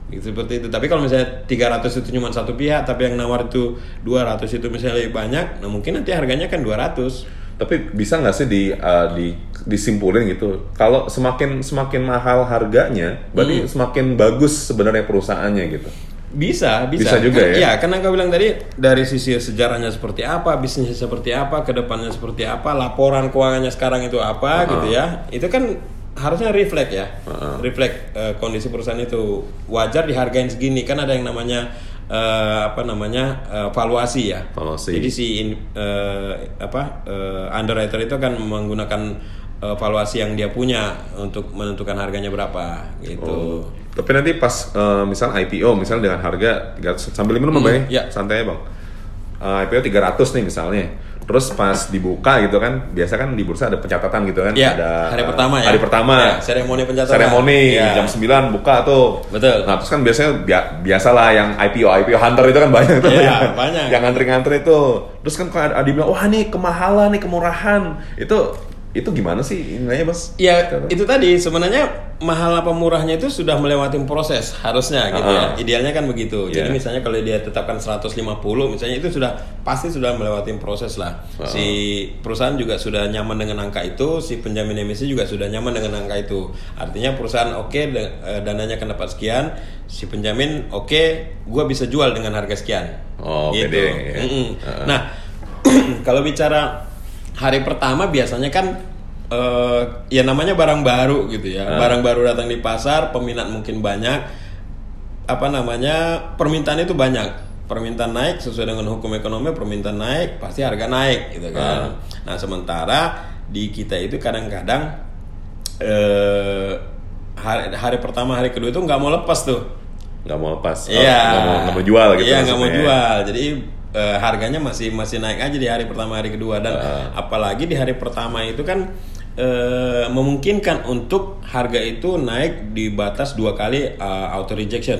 S2: Gitu, seperti itu. Tapi kalau misalnya 300 itu cuma satu pihak, tapi yang nawar itu 200 itu misalnya lebih banyak, nah mungkin nanti harganya kan 200.
S1: Tapi bisa nggak sih di, uh, di disimpulin gitu? Kalau semakin semakin mahal harganya, berarti
S2: Hmm.
S1: semakin bagus sebenarnya perusahaannya gitu.
S2: Bisa, bisa.
S1: Bisa juga
S2: Kan-
S1: ya?
S2: Iya, karena kau bilang tadi dari sisi sejarahnya seperti apa, bisnisnya seperti apa, ke depannya seperti apa, laporan keuangannya sekarang itu apa, gitu ya. Itu kan harusnya reflect ya, reflect eh, kondisi perusahaan itu wajar dihargain segini. Kan ada yang namanya eh, apa namanya eh, valuasi ya.
S1: Valuasi.
S2: Jadi si in- eh, apa eh, underwriter itu akan menggunakan eh, valuasi yang dia punya untuk menentukan harganya berapa, gitu.
S1: Tapi nanti pas uh, misal IPO, misal dengan harga 300 sambil minum Bang
S2: ya.
S1: Santai ya, Bang. Uh, IPO 300 nih misalnya. Terus pas dibuka gitu kan, biasa kan di bursa ada pencatatan gitu kan,
S2: Ya,
S1: ada
S2: hari pertama ya.
S1: Hari pertama.
S2: Ya, seremoni pencatatan.
S1: Seremoni
S2: Ya.
S1: jam 9 buka tuh.
S2: Betul.
S1: Nah, terus kan biasanya bia- biasalah yang IPO IPO hunter itu kan banyak tuh.
S2: Iya, banyak.
S1: Yang ngantri-ngantri itu. Terus kan kalau ada, ada bilang, "Wah, nih kemahalan nih, kemurahan." Itu itu gimana sih nilainya, Bos?
S2: Ya itu tadi sebenarnya mahal apa murahnya itu sudah melewati proses harusnya gitu ya.
S1: Ah.
S2: Idealnya kan begitu. Jadi
S1: Iya.
S2: misalnya kalau dia tetapkan 150 misalnya itu sudah pasti sudah melewati proses lah.
S1: Ah.
S2: Si perusahaan juga sudah nyaman dengan angka itu, si penjamin emisi juga sudah nyaman dengan angka itu. Artinya perusahaan oke de- eh, dananya akan dapat sekian, si penjamin oke, gua bisa jual dengan harga sekian.
S1: Oh,
S2: gitu.
S1: pede, ya.
S2: Mm-mm.
S1: Ah.
S2: Nah, kalau bicara hari pertama biasanya kan eh, ya namanya barang baru gitu ya. Barang baru datang di pasar, peminat mungkin banyak. Apa namanya? Permintaan itu banyak. Permintaan naik sesuai dengan hukum ekonomi, permintaan naik pasti harga naik gitu kan. Nah, sementara di kita itu kadang-kadang eh hari, hari pertama hari kedua itu nggak mau lepas tuh
S1: nggak mau lepas oh,
S2: Iya.
S1: nggak mau nggak mau jual gitu
S2: Iya nggak mau
S1: maksudnya.
S2: jual. Jadi eh, harganya masih masih naik aja di hari pertama hari kedua dan
S1: Ah.
S2: apalagi di hari pertama itu kan eh, memungkinkan untuk harga itu naik di batas dua kali eh, auto rejection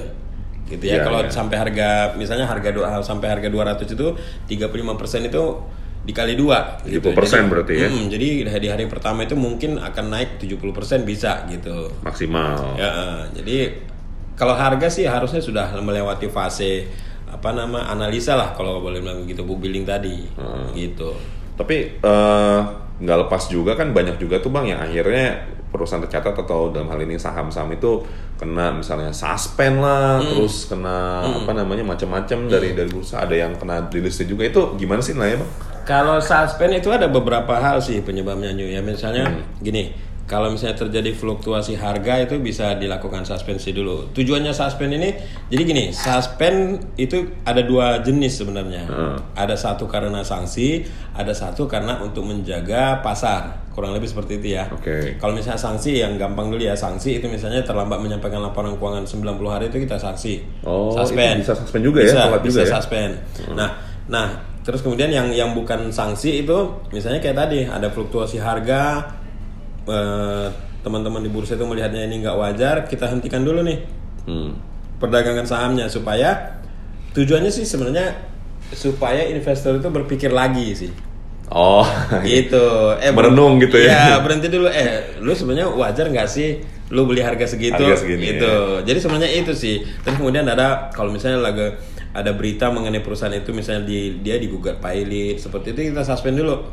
S2: gitu ya.
S1: Iya,
S2: Kalau
S1: iya.
S2: sampai harga misalnya harga dua, sampai harga 200 itu 35% itu dikali dua gitu.
S1: 70% berarti ya?
S2: mm, jadi di hari pertama itu mungkin akan naik 70% bisa gitu.
S1: maksimal
S2: Ya, jadi kalau harga sih harusnya sudah melewati fase apa nama analisa lah kalau boleh bilang begitu book building tadi
S1: Hmm.
S2: gitu.
S1: Tapi eh, nggak lepas juga kan banyak juga tuh bang yang akhirnya perusahaan tercatat atau dalam hal ini saham-saham itu kena misalnya suspend lah, terus kena apa namanya macam-macam dari dari bursa ada yang kena delisted juga itu gimana sih nilainya bang?
S2: Kalau suspend itu ada beberapa hal sih penyebabnya Nyu. ya misalnya gini kalau misalnya terjadi fluktuasi harga itu bisa dilakukan suspensi dulu. Tujuannya suspend ini, jadi gini, suspend itu ada dua jenis sebenarnya. Ada satu karena sanksi, ada satu karena untuk menjaga pasar. Kurang lebih seperti itu ya.
S1: Oke.
S2: Kalau misalnya sanksi yang gampang dulu ya, sanksi itu misalnya terlambat menyampaikan laporan keuangan 90 hari itu kita sanksi.
S1: Oh, itu bisa suspend juga ya,
S2: Bisa,
S1: telat
S2: bisa
S1: juga ya?
S2: suspend. Nah, nah terus kemudian yang yang bukan sanksi itu misalnya kayak tadi ada fluktuasi harga eh, teman-teman di bursa itu melihatnya ini nggak wajar, kita hentikan dulu nih
S1: Hmm.
S2: perdagangan sahamnya supaya tujuannya sih sebenarnya supaya investor itu berpikir lagi sih.
S1: Oh,
S2: gitu. Eh
S1: Merenung gitu ya.
S2: Iya, berhenti dulu. Eh lu sebenarnya wajar nggak sih lu beli harga segitu?
S1: Harga segini,
S2: gitu. jadi sebenarnya itu sih. Terus kemudian ada kalau misalnya lagi ada berita mengenai perusahaan itu misalnya di, dia digugat pilot seperti itu kita suspend dulu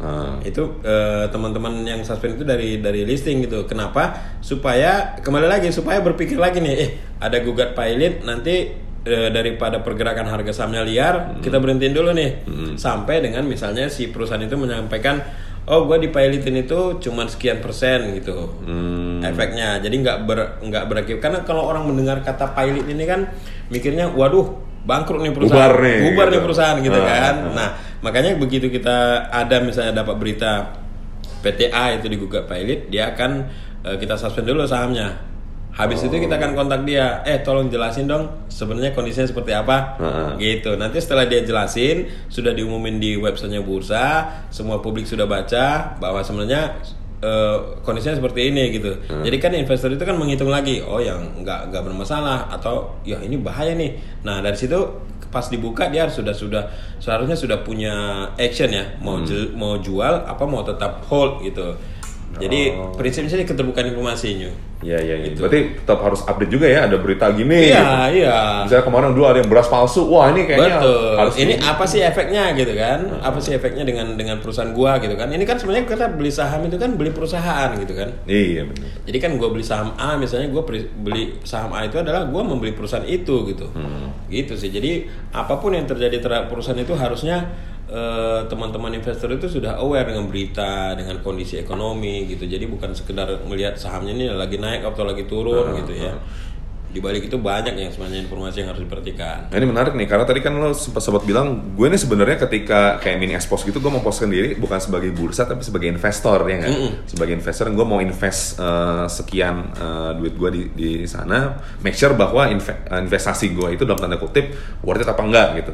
S1: Ah.
S2: itu eh, teman-teman yang suspend itu dari dari listing gitu. Kenapa? Supaya kembali lagi supaya berpikir lagi nih. Eh ada gugat pilot nanti eh, daripada pergerakan harga sahamnya liar kita berhentiin dulu nih. Sampai dengan misalnya si perusahaan itu menyampaikan oh gue dipilotin itu cuman sekian persen gitu.
S1: Hmm.
S2: efeknya. Jadi nggak ber nggak berakibat. Karena kalau orang mendengar kata pilot ini kan mikirnya waduh bangkrut nih perusahaan.
S1: Bubar nih,
S2: bubar nih
S1: gitu.
S2: perusahaan gitu
S1: Ah,
S2: kan.
S1: ah.
S2: nah makanya begitu kita ada misalnya dapat berita PTA itu digugat pilot dia akan eh, kita suspend dulu sahamnya. Habis itu kita akan kontak dia. Eh tolong jelasin dong sebenarnya kondisinya seperti apa.
S1: Ah, ah.
S2: gitu. Nanti setelah dia jelasin sudah diumumin di websitenya bursa semua publik sudah baca bahwa sebenarnya eh, kondisinya seperti ini gitu. Jadi kan investor itu kan menghitung lagi oh yang nggak nggak bermasalah atau ya ini bahaya nih. Nah dari situ pas dibuka dia harus sudah sudah seharusnya sudah punya action ya. Mau ju- mau jual apa mau tetap hold gitu jadi prinsipnya sih keterbukaan informasinya
S1: Iya, iya, iya.
S2: Gitu.
S1: Berarti tetap harus update juga ya, ada berita gini.
S2: iya
S1: gitu.
S2: iya
S1: Misalnya kemarin dulu ada yang beras palsu, wah ini kayaknya
S2: Betul.
S1: harus
S2: ini apa sih efeknya gitu kan? Apa sih efeknya dengan dengan perusahaan gua gitu kan? Ini kan sebenarnya kita beli saham itu kan beli perusahaan gitu kan?
S1: Iya benar.
S2: Jadi kan gua beli saham A misalnya gua beli, saham A itu adalah gua membeli perusahaan itu gitu. Gitu sih. Jadi apa pun yang terjadi terhadap perusahaan itu harusnya eh, teman-teman investor itu sudah aware dengan berita, dengan kondisi ekonomi gitu. Jadi bukan sekedar melihat sahamnya ini lagi naik atau lagi turun gitu ya. Di balik itu banyak yang sebenarnya informasi yang harus diperhatikan.
S1: Nah, ini menarik nih karena tadi kan lo sempat sempat bilang gue nih sebenarnya ketika kayak mini expose gitu gue mau post sendiri bukan sebagai bursa tapi sebagai investor ya nggak? Sebagai investor gue mau invest eh, sekian eh, duit gue di di sana make sure bahwa inve- investasi gue itu dalam tanda kutip worth it apa enggak gitu.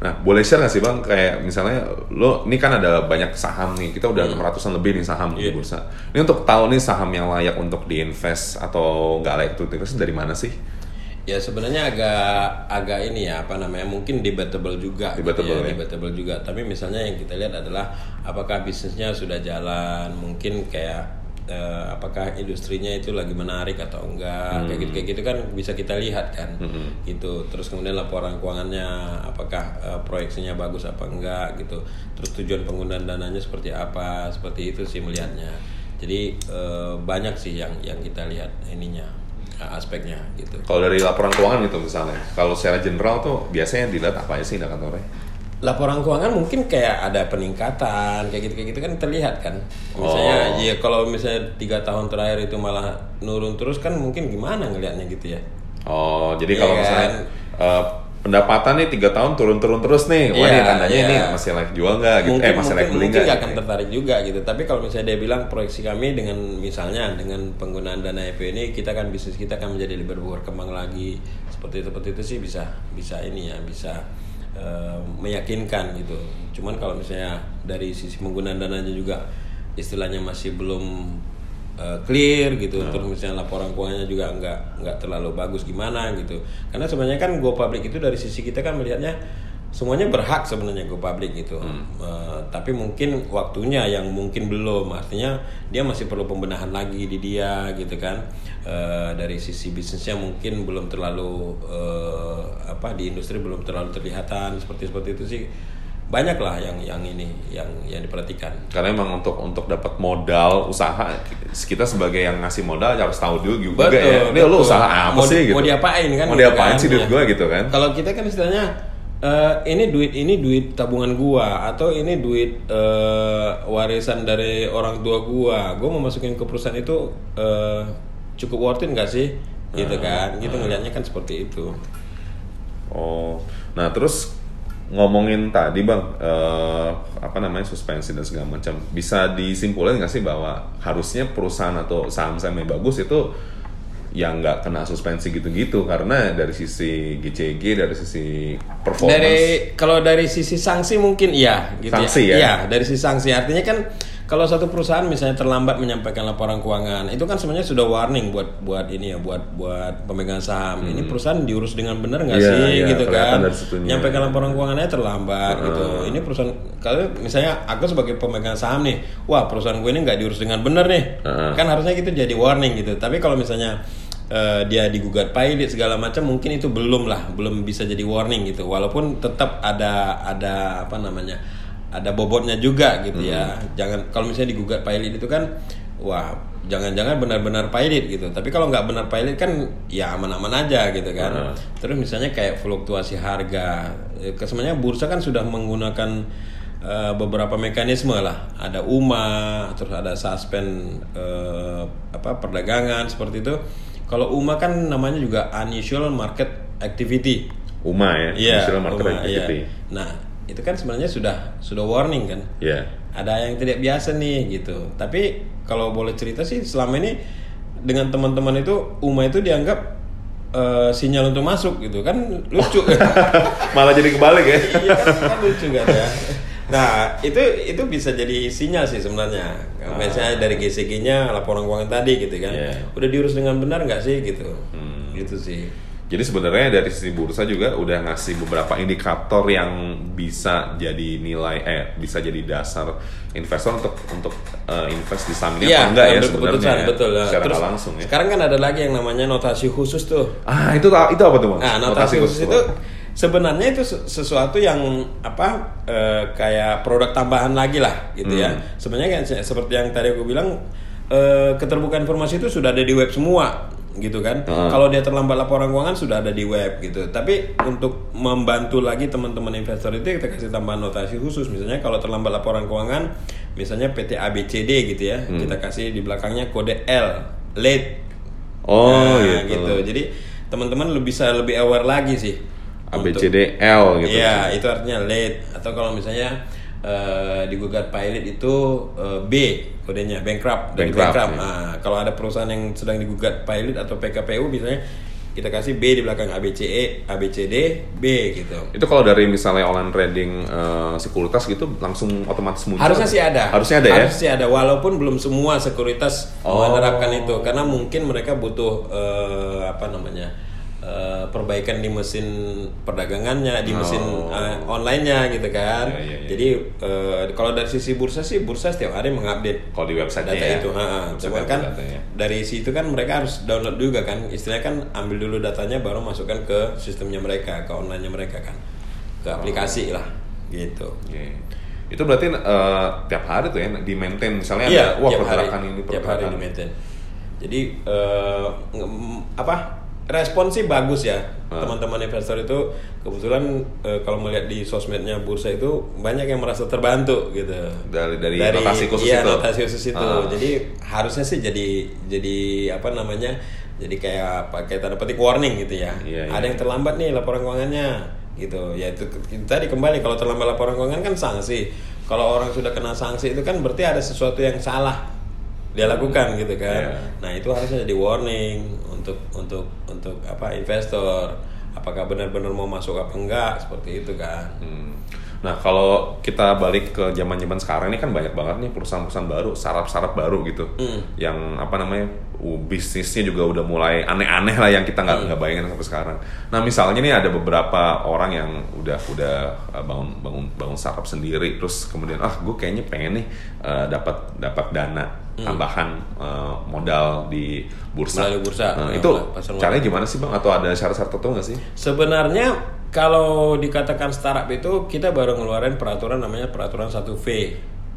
S1: Nah boleh share nggak sih bang? Kayak misalnya lo ini kan ada banyak saham nih kita udah 600an lebih nih saham di
S2: Iya.
S1: bursa. Ini untuk tahu nih saham yang layak untuk diinvest atau nggak layak untuk diinvest dari mana sih
S2: Ya sebenarnya agak agak ini ya apa namanya mungkin debatable juga gitu
S1: Debatable ya.
S2: debatable juga. Tapi misalnya yang kita lihat adalah apakah bisnisnya sudah jalan, mungkin kayak eh, apakah industrinya itu lagi menarik atau enggak, kayak gitu kayak gitu kan bisa kita lihat kan, gitu. Terus kemudian laporan keuangannya apakah eh, proyeksinya bagus apa enggak gitu. Terus tujuan penggunaan dananya seperti apa, seperti itu sih melihatnya. Jadi eh, banyak sih yang yang kita lihat ininya aspeknya gitu.
S1: Kalau dari laporan keuangan gitu misalnya, kalau secara general tuh biasanya dilihat apa aja sih indikatornya?
S2: laporan keuangan mungkin kayak ada peningkatan kayak gitu kayak gitu kan terlihat kan
S1: Oh.
S2: misalnya ya kalau misalnya tiga tahun terakhir itu malah nurun terus kan mungkin gimana ngelihatnya gitu ya
S1: Oh, jadi
S2: Iya
S1: kalau
S2: kan?
S1: misalnya eh, pendapatan nih tiga tahun turun-turun terus nih. Wah,
S2: Iya,
S1: ini tandanya
S2: iya.
S1: ini masih layak jual nggak gitu.
S2: mungkin
S1: eh, masih layak
S2: mungkin,
S1: beli
S2: mungkin
S1: nggak?
S2: nggak akan tertarik juga gitu tapi kalau misalnya dia bilang proyeksi kami dengan misalnya dengan penggunaan dana EP ini kita kan bisnis kita akan menjadi lebih berkembang lagi seperti itu seperti itu sih bisa bisa ini ya bisa eh, meyakinkan gitu cuman kalau misalnya dari sisi penggunaan dananya juga istilahnya masih belum eh, clear gitu.
S1: Nah.
S2: terus misalnya laporan keuangannya juga nggak nggak terlalu bagus gimana gitu. Karena sebenarnya kan go public itu dari sisi kita kan melihatnya semuanya berhak sebenarnya go public gitu. Eh, tapi mungkin waktunya yang mungkin belum. Artinya dia masih perlu pembenahan lagi di dia gitu kan. Eh, dari sisi bisnisnya mungkin belum terlalu eh, apa di industri belum terlalu terlihatan. Seperti seperti itu sih banyak lah yang yang ini yang yang diperhatikan
S1: Karena emang untuk untuk dapat modal usaha kita sebagai yang ngasih modal harus tahu dulu juga
S2: Betul,
S1: ya. Ini
S2: betul.
S1: usaha apa
S2: Mau-
S1: sih gitu?
S2: mau diapain kan
S1: Mau
S2: gitu
S1: diapain
S2: kan,
S1: sih duit
S2: ya.
S1: gua gitu kan?
S2: Kalau kita kan istilahnya eh, ini duit ini duit tabungan gua atau ini duit eh, warisan dari orang tua gua. Gua mau masukin ke perusahaan itu eh, cukup worth it nggak sih? Gitu kan. Kita ngelihatnya kan seperti itu.
S1: Oh, nah terus ngomongin tadi bang, eh, apa namanya suspensi dan segala macam, bisa disimpulkan nggak sih bahwa harusnya perusahaan atau saham-saham yang bagus itu yang nggak kena suspensi gitu-gitu karena dari sisi GCG dari sisi performance
S2: Dari kalau dari sisi sanksi mungkin iya gitu
S1: Sanksi
S2: ya.
S1: ya?
S2: Iya, dari sisi sanksi artinya kan kalau satu perusahaan misalnya terlambat menyampaikan laporan keuangan, itu kan sebenarnya sudah warning buat buat ini ya, buat buat pemegang saham. Ini perusahaan diurus dengan benar nggak
S1: Iya,
S2: sih
S1: iya,
S2: gitu kan?
S1: dari situnya.
S2: Nyampaikan laporan keuangannya terlambat gitu. Ini perusahaan kalau misalnya aku sebagai pemegang saham nih, wah perusahaan gue ini nggak diurus dengan benar nih.
S1: Heeh.
S2: Kan harusnya gitu jadi warning gitu. Tapi kalau misalnya eh, dia digugat pilot segala macam mungkin itu belum lah belum bisa jadi warning gitu walaupun tetap ada ada apa namanya ada bobotnya juga gitu ya. Jangan kalau misalnya digugat pilot itu kan wah jangan-jangan benar-benar pilot gitu. Tapi kalau nggak benar pilot kan ya aman-aman aja gitu kan. Terus misalnya kayak fluktuasi harga Eh, ke- sebenarnya bursa kan sudah menggunakan eh, beberapa mekanisme lah. Ada UMA terus ada suspend eh, apa perdagangan seperti itu. Kalau UMA kan namanya juga unusual market activity.
S1: UMA ya,
S2: Iya,
S1: Usual Market
S2: UMA,
S1: Activity.
S2: iya. nah itu kan sebenarnya sudah sudah warning kan?
S1: Iya.
S2: ada yang tidak biasa nih gitu. Tapi kalau boleh cerita sih selama ini dengan teman-teman itu UMA itu dianggap eh, sinyal untuk masuk gitu. Kan lucu.
S1: Malah jadi kebalik ya.
S2: iya kan, kan lucu kan ya? Nah itu itu bisa jadi sinyal sih sebenarnya. Biasanya dari GCG-nya laporan keuangan tadi gitu kan?
S1: Iya.
S2: udah diurus dengan benar nggak sih gitu? Gitu sih
S1: Jadi sebenarnya dari sisi bursa juga udah ngasih beberapa indikator yang bisa jadi nilai eh bisa jadi dasar investor untuk untuk eh, invest di saham ini
S2: Iya,
S1: apa enggak ya sebenarnya ya,
S2: betul ya.
S1: secara
S2: Terus,
S1: langsung ya.
S2: Sekarang kan ada lagi yang namanya notasi khusus tuh.
S1: Ah itu itu apa tuh bang?
S2: Nah, notasi, khusus itu
S1: Bang?
S2: sebenarnya itu se- sesuatu yang apa eh, kayak produk tambahan lagi lah gitu ya.
S1: Hmm.
S2: Sebenarnya kan se- seperti yang tadi aku bilang eh, keterbukaan informasi itu sudah ada di web semua gitu kan.
S1: Ah.
S2: Kalau dia terlambat laporan keuangan sudah ada di web gitu. Tapi untuk membantu lagi teman-teman investor itu kita kasih tambahan notasi khusus. Misalnya kalau terlambat laporan keuangan, misalnya PT ABCD gitu ya,
S1: Hmm.
S2: kita kasih di belakangnya kode L, late
S1: Oh
S2: Nah,
S1: gitu.
S2: Jadi teman-teman lebih bisa lebih aware lagi sih.
S1: A B
S2: untuk-
S1: C D L gitu.
S2: Iya, itu artinya late atau kalau misalnya eh, digugat pilot itu eh, B kodenya bankrupt dari
S1: Bankrupt,
S2: bankrupt.
S1: ya.
S2: Nah, kalau ada perusahaan yang sedang digugat pilot atau PKPU misalnya kita kasih B di belakang ABCE, ABCD, B gitu.
S1: Itu kalau dari misalnya online trading eh, sekuritas gitu langsung otomatis muncul.
S2: Harusnya sih ada.
S1: Harusnya ada ya.
S2: Harusnya ada walaupun belum semua sekuritas
S1: Oh.
S2: menerapkan itu karena mungkin mereka butuh eh, apa namanya? Eh, perbaikan di mesin perdagangannya, di mesin
S1: Oh.
S2: eh, online-nya gitu kan.
S1: Iya, iya, iya.
S2: Jadi eh, kalau dari sisi bursa sih bursa setiap hari mengupdate
S1: Kalau di website
S2: data
S1: ya.
S2: itu. ha,
S1: Website
S2: Cuman kan
S1: datanya.
S2: dari situ kan mereka harus download juga kan. Istilahnya kan ambil dulu datanya baru masukkan ke sistemnya mereka, ke online-nya mereka kan. Ke aplikasi lah gitu.
S1: Oke. Itu berarti eh, tiap hari tuh ya di maintain misalnya
S2: Iya,
S1: ada wah
S2: tiap hari,
S1: pergerakan ini
S2: tiap hari
S1: pergerakan.
S2: di maintain. Jadi nge- apa respon sih bagus ya
S1: Ah.
S2: teman-teman investor itu kebetulan eh, kalau melihat di sosmednya bursa itu banyak yang merasa terbantu gitu
S1: Dari- dari notasi khusus
S2: iya,
S1: itu.
S2: notasi khusus itu
S1: Ah.
S2: jadi harusnya sih jadi jadi apa namanya Jadi kayak pakai tanda petik warning gitu ya.
S1: Iya,
S2: Ada
S1: iya.
S2: yang terlambat nih laporan keuangannya gitu. Ya itu tadi kembali kalau terlambat laporan keuangan kan sanksi. Kalau orang sudah kena sanksi itu kan berarti ada sesuatu yang salah dia lakukan gitu kan.
S1: Iya.
S2: Nah, itu harusnya jadi warning untuk untuk untuk apa investor. Apakah benar-benar mau masuk apa enggak seperti itu kan.
S1: Hmm. Nah kalau kita balik ke zaman zaman sekarang ini kan banyak banget nih perusahaan-perusahaan baru, startup-startup baru gitu,
S2: Hmm.
S1: yang apa namanya uh, bisnisnya juga udah mulai aneh-aneh lah yang kita
S2: Hmm.
S1: nggak nggak bayangin sampai sekarang. Nah misalnya nih ada beberapa orang yang udah udah uh, bangun bangun bangun startup sendiri, terus kemudian ah gue kayaknya pengen nih uh, dapat dapat dana tambahan uh, modal di bursa.
S2: Hmm. Melalui bursa.
S1: Nah,
S2: Nah,
S1: itu caranya gimana sih bang? Atau ada syarat-syarat tertentu nggak sih?
S2: Sebenarnya kalau dikatakan startup itu kita baru ngeluarin peraturan namanya peraturan 1V.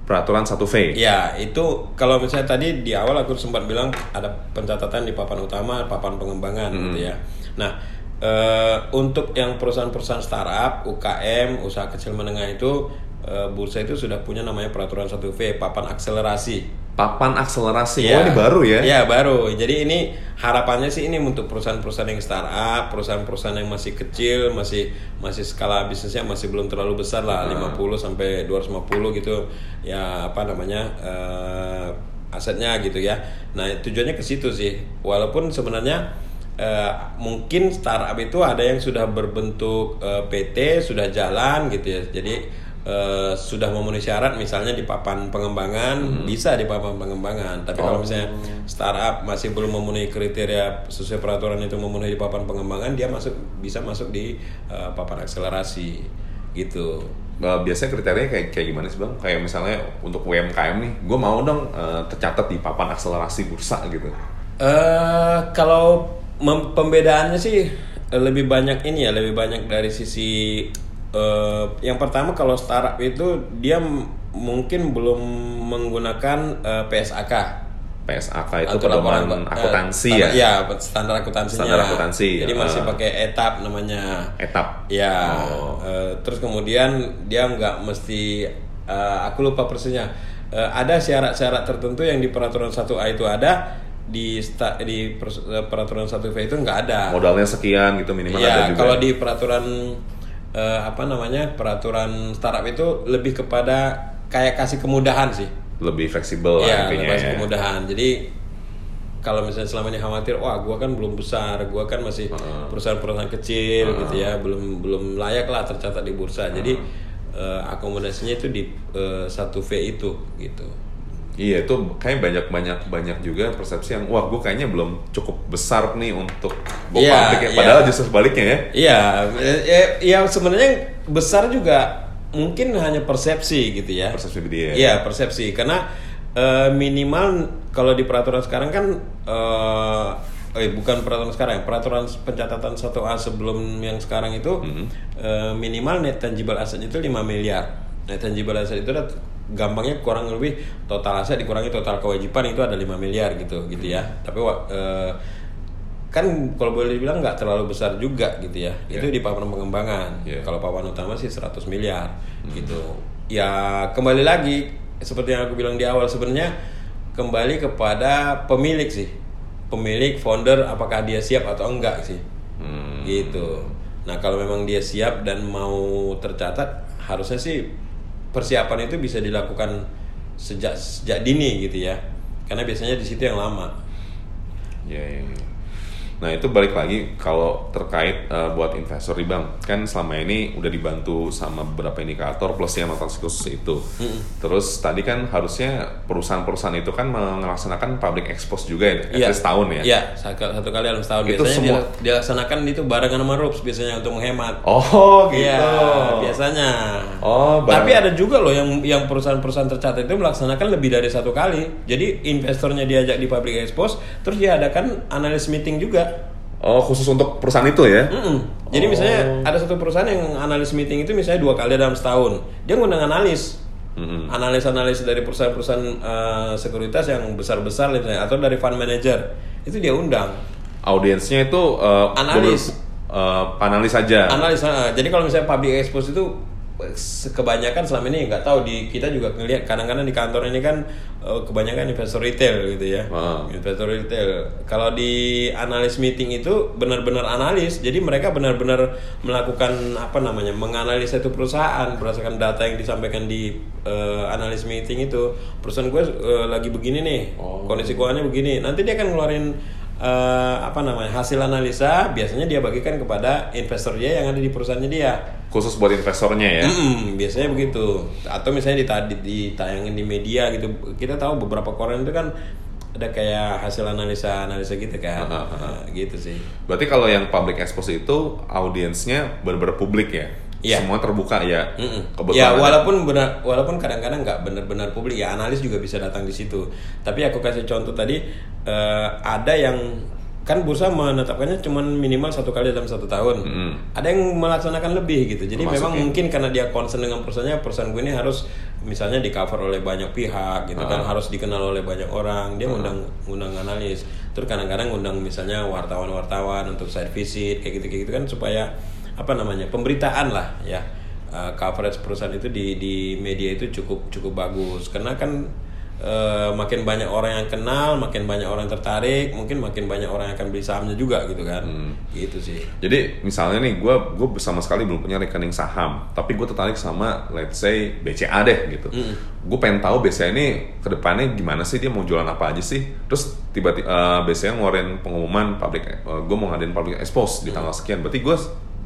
S1: Peraturan 1V.
S2: Ya, itu kalau misalnya tadi di awal aku sempat bilang ada pencatatan di papan utama, papan pengembangan gitu ya. Nah, eh, untuk yang perusahaan-perusahaan startup, UKM, usaha kecil menengah itu eh, bursa itu sudah punya namanya peraturan 1V, papan akselerasi.
S1: Papan akselerasi.
S2: Iya.
S1: Oh ini baru ya?
S2: Iya baru. Jadi ini harapannya sih ini untuk perusahaan-perusahaan yang startup, perusahaan-perusahaan yang masih kecil, masih masih skala bisnisnya masih belum terlalu besar lah, 50 sampai 250 gitu. Ya apa namanya eh, asetnya gitu ya. Nah tujuannya ke situ sih. Walaupun sebenarnya eh, mungkin startup itu ada yang sudah berbentuk eh, PT, sudah jalan gitu ya. Jadi eh, sudah memenuhi syarat misalnya di papan pengembangan bisa di papan pengembangan. Tapi kalau misalnya startup masih belum memenuhi kriteria sesuai peraturan itu memenuhi di papan pengembangan dia masuk bisa masuk di eh, papan akselerasi. Gitu.
S1: Bah, biasanya kriterianya kayak kayak gimana sih bang? Kayak misalnya untuk UMKM nih, gue mau dong eh, tercatat di papan akselerasi bursa gitu.
S2: eh kalau pembedaannya sih lebih banyak ini ya lebih banyak dari sisi eh, yang pertama kalau startup itu dia mungkin belum menggunakan eh, PSAK
S1: PSAK itu
S2: atau
S1: pedoman akuntansi
S2: standar-
S1: ya,
S2: Iya, standar akuntansinya.
S1: Standar akuntansi,
S2: Jadi
S1: ya.
S2: masih pakai etap namanya.
S1: etap.
S2: Ya.
S1: Oh.
S2: eh, terus kemudian dia nggak mesti eh, aku lupa persisnya. Eh, ada syarat-syarat tertentu yang di peraturan 1A itu ada di sta- di peraturan 1V itu nggak ada.
S1: Modalnya sekian gitu minimal ada
S2: Iya,
S1: juga.
S2: kalau di peraturan eh, apa namanya? peraturan startup itu lebih kepada kayak kasih kemudahan sih.
S1: lebih fleksibel lah
S2: Iya,
S1: intinya.
S2: kasih
S1: ya.
S2: kemudahan. Jadi kalau misalnya selama ini khawatir, wah gua kan belum besar, gua kan masih perusahaan-perusahaan kecil gitu ya, belum belum layak lah tercatat di bursa. Jadi eh, akomodasinya itu di eh, satu V itu gitu.
S1: Iya itu kayak banyak banyak banyak juga persepsi yang wah gue kayaknya belum cukup besar nih untuk
S2: Iya,
S1: public ya.
S2: iya.
S1: Padahal justru sebaliknya ya.
S2: Iya, eh, eh, ya sebenarnya besar juga mungkin hanya persepsi gitu ya.
S1: Persepsi dia.
S2: Iya persepsi karena eh, minimal kalau di peraturan sekarang kan eh eh, bukan peraturan sekarang peraturan pencatatan 1A sebelum yang sekarang itu eh, minimal net tangible asset itu 5 miliar net tangible asset itu gampangnya kurang lebih total aset dikurangi total kewajiban itu ada 5 miliar gitu gitu ya. Tapi wa- eh, kan kalau boleh dibilang nggak terlalu besar juga gitu ya. Itu di papan pengembangan.
S1: Iya.
S2: kalau papan utama sih 100 miliar gitu. Ya kembali lagi seperti yang aku bilang di awal sebenarnya kembali kepada pemilik sih. Pemilik founder apakah dia siap atau enggak sih.
S1: Hmm.
S2: gitu. Nah kalau memang dia siap dan mau tercatat harusnya sih persiapan itu bisa dilakukan sejak sejak dini gitu ya karena biasanya di situ yang lama
S1: Iya, iya, iya. Nah itu balik lagi kalau terkait eh, buat investor di bank kan selama ini udah dibantu sama beberapa indikator plus yang transaksi khusus itu. Terus tadi kan harusnya perusahaan-perusahaan itu kan melaksanakan public expose juga ya, at least setahun ya.
S2: Iya, satu, satu kali dalam setahun.
S1: Itu
S2: biasanya
S1: semua-
S2: dia- dilaksanakan itu barengan sama RUPS biasanya untuk menghemat.
S1: Oh gitu.
S2: Iya, biasanya.
S1: Oh, bareng-
S2: Tapi ada juga loh yang yang perusahaan-perusahaan tercatat itu melaksanakan lebih dari satu kali. Jadi investornya diajak di public expose, terus dia adakan analis meeting juga.
S1: Oh khusus untuk perusahaan itu ya?
S2: Mm-mm. Jadi misalnya ada satu perusahaan yang analis meeting itu misalnya dua kali dalam setahun, dia ngundang analis.
S1: Mm-mm.
S2: Analis-analis dari perusahaan-perusahaan eh, sekuritas yang besar-besar atau dari fund manager itu dia undang.
S1: Audiensnya itu eh,
S2: Analis.
S1: eh, analis saja.
S2: Analis. ah. jadi kalau misalnya public expose itu kebanyakan selama ini nggak tahu di kita juga ngelihat kadang-kadang di kantor ini kan eh, kebanyakan investor retail gitu ya.
S1: Ah.
S2: investor retail. Kalau di analis meeting itu benar-benar analis jadi mereka benar-benar melakukan apa namanya menganalisa itu perusahaan berdasarkan data yang disampaikan di eh, analis meeting itu. Perusahaan gue eh, lagi begini nih.
S1: Oh.
S2: kondisi keuangannya begini. Nanti dia akan ngeluarin eh, apa namanya hasil analisa biasanya dia bagikan kepada investor dia yang ada di perusahaannya dia
S1: Khusus buat investornya ya.
S2: Mm-mm, biasanya begitu. Atau misalnya ditadi ditayangin di media gitu. Kita tahu beberapa koran itu kan ada kayak hasil analisa analisa gitu kan.
S1: Ah, ah.
S2: Nah, gitu sih.
S1: Berarti kalau yang public expose itu audiensnya benar-benar publik ya?
S2: Iya.
S1: Semua terbuka ya?
S2: Mm-mm.
S1: Kebetulan
S2: Ya walaupun benar walaupun kadang-kadang nggak benar-benar publik ya analis juga bisa datang di situ. Tapi aku kasih contoh tadi eh, ada yang kan bursa menetapkannya cuma minimal satu kali dalam satu tahun.
S1: Mm.
S2: Ada yang melaksanakan lebih gitu. Jadi
S1: Termasuk
S2: memang
S1: ya?
S2: mungkin karena dia concern dengan perusahaannya, perusahaan gue ini harus misalnya di cover oleh banyak pihak gitu kan,
S1: Ah.
S2: harus dikenal oleh banyak orang. Dia ngundang ngundang analis. Terus kadang-kadang ngundang misalnya wartawan-wartawan untuk site visit kayak gitu kayak gitu kan supaya apa namanya pemberitaan lah ya. Uh, coverage perusahaan itu di di media itu cukup cukup bagus. Karena kan uh, makin banyak orang yang kenal makin banyak orang tertarik mungkin makin banyak orang yang akan beli sahamnya juga gitu kan. Gitu sih.
S1: Jadi misalnya nih, gue gue sama sekali belum punya rekening saham, tapi gue tertarik sama let's say BCA deh gitu. Gue pengen tahu BCA ini ke depannya gimana sih dia mau jualan apa aja sih. Terus tiba-tiba eh, BCA ngeluarin pengumuman public, gue mau ngadain public expose di tanggal sekian. Berarti gue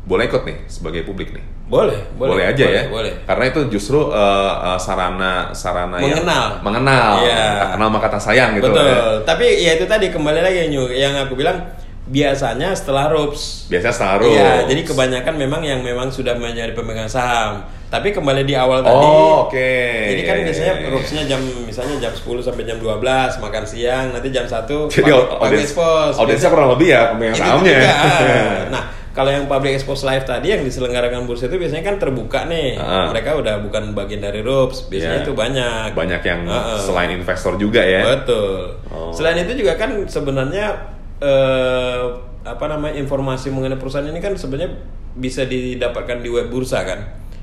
S1: boleh ikut nih sebagai publik nih.
S2: boleh
S1: Boleh, aja ya.
S2: boleh
S1: Karena itu justru eh, sarana sarana yang
S2: Mengenal.
S1: mengenal,
S2: Iya.
S1: tak kenal maka tak sayang gitu.
S2: betul
S1: ya.
S2: tapi ya itu tadi kembali lagi Nyu, yang aku bilang biasanya setelah RUPS
S1: Biasanya setelah
S2: Iya,
S1: rules.
S2: jadi kebanyakan memang yang memang sudah menjadi pemegang saham. Tapi kembali di awal tadi.
S1: Oh, oke.
S2: Jadi kan
S1: Iya,
S2: biasanya
S1: iya.
S2: rupsnya jam misalnya jam 10 sampai jam 12 makan siang, nanti jam 1
S1: Jadi
S2: expose.
S1: audiensnya kurang lebih ya pemegang sahamnya.
S2: juga. Nah, kalau yang public expose live tadi yang diselenggarakan bursa itu biasanya kan terbuka nih.
S1: Ah.
S2: Mereka udah bukan bagian dari RUPS, biasanya
S1: Iya.
S2: itu banyak.
S1: Banyak yang
S2: Heeh.
S1: selain investor juga ya.
S2: Betul.
S1: Oh.
S2: Selain itu juga kan sebenarnya eh, apa namanya informasi mengenai perusahaan ini kan sebenarnya bisa didapatkan di web bursa kan.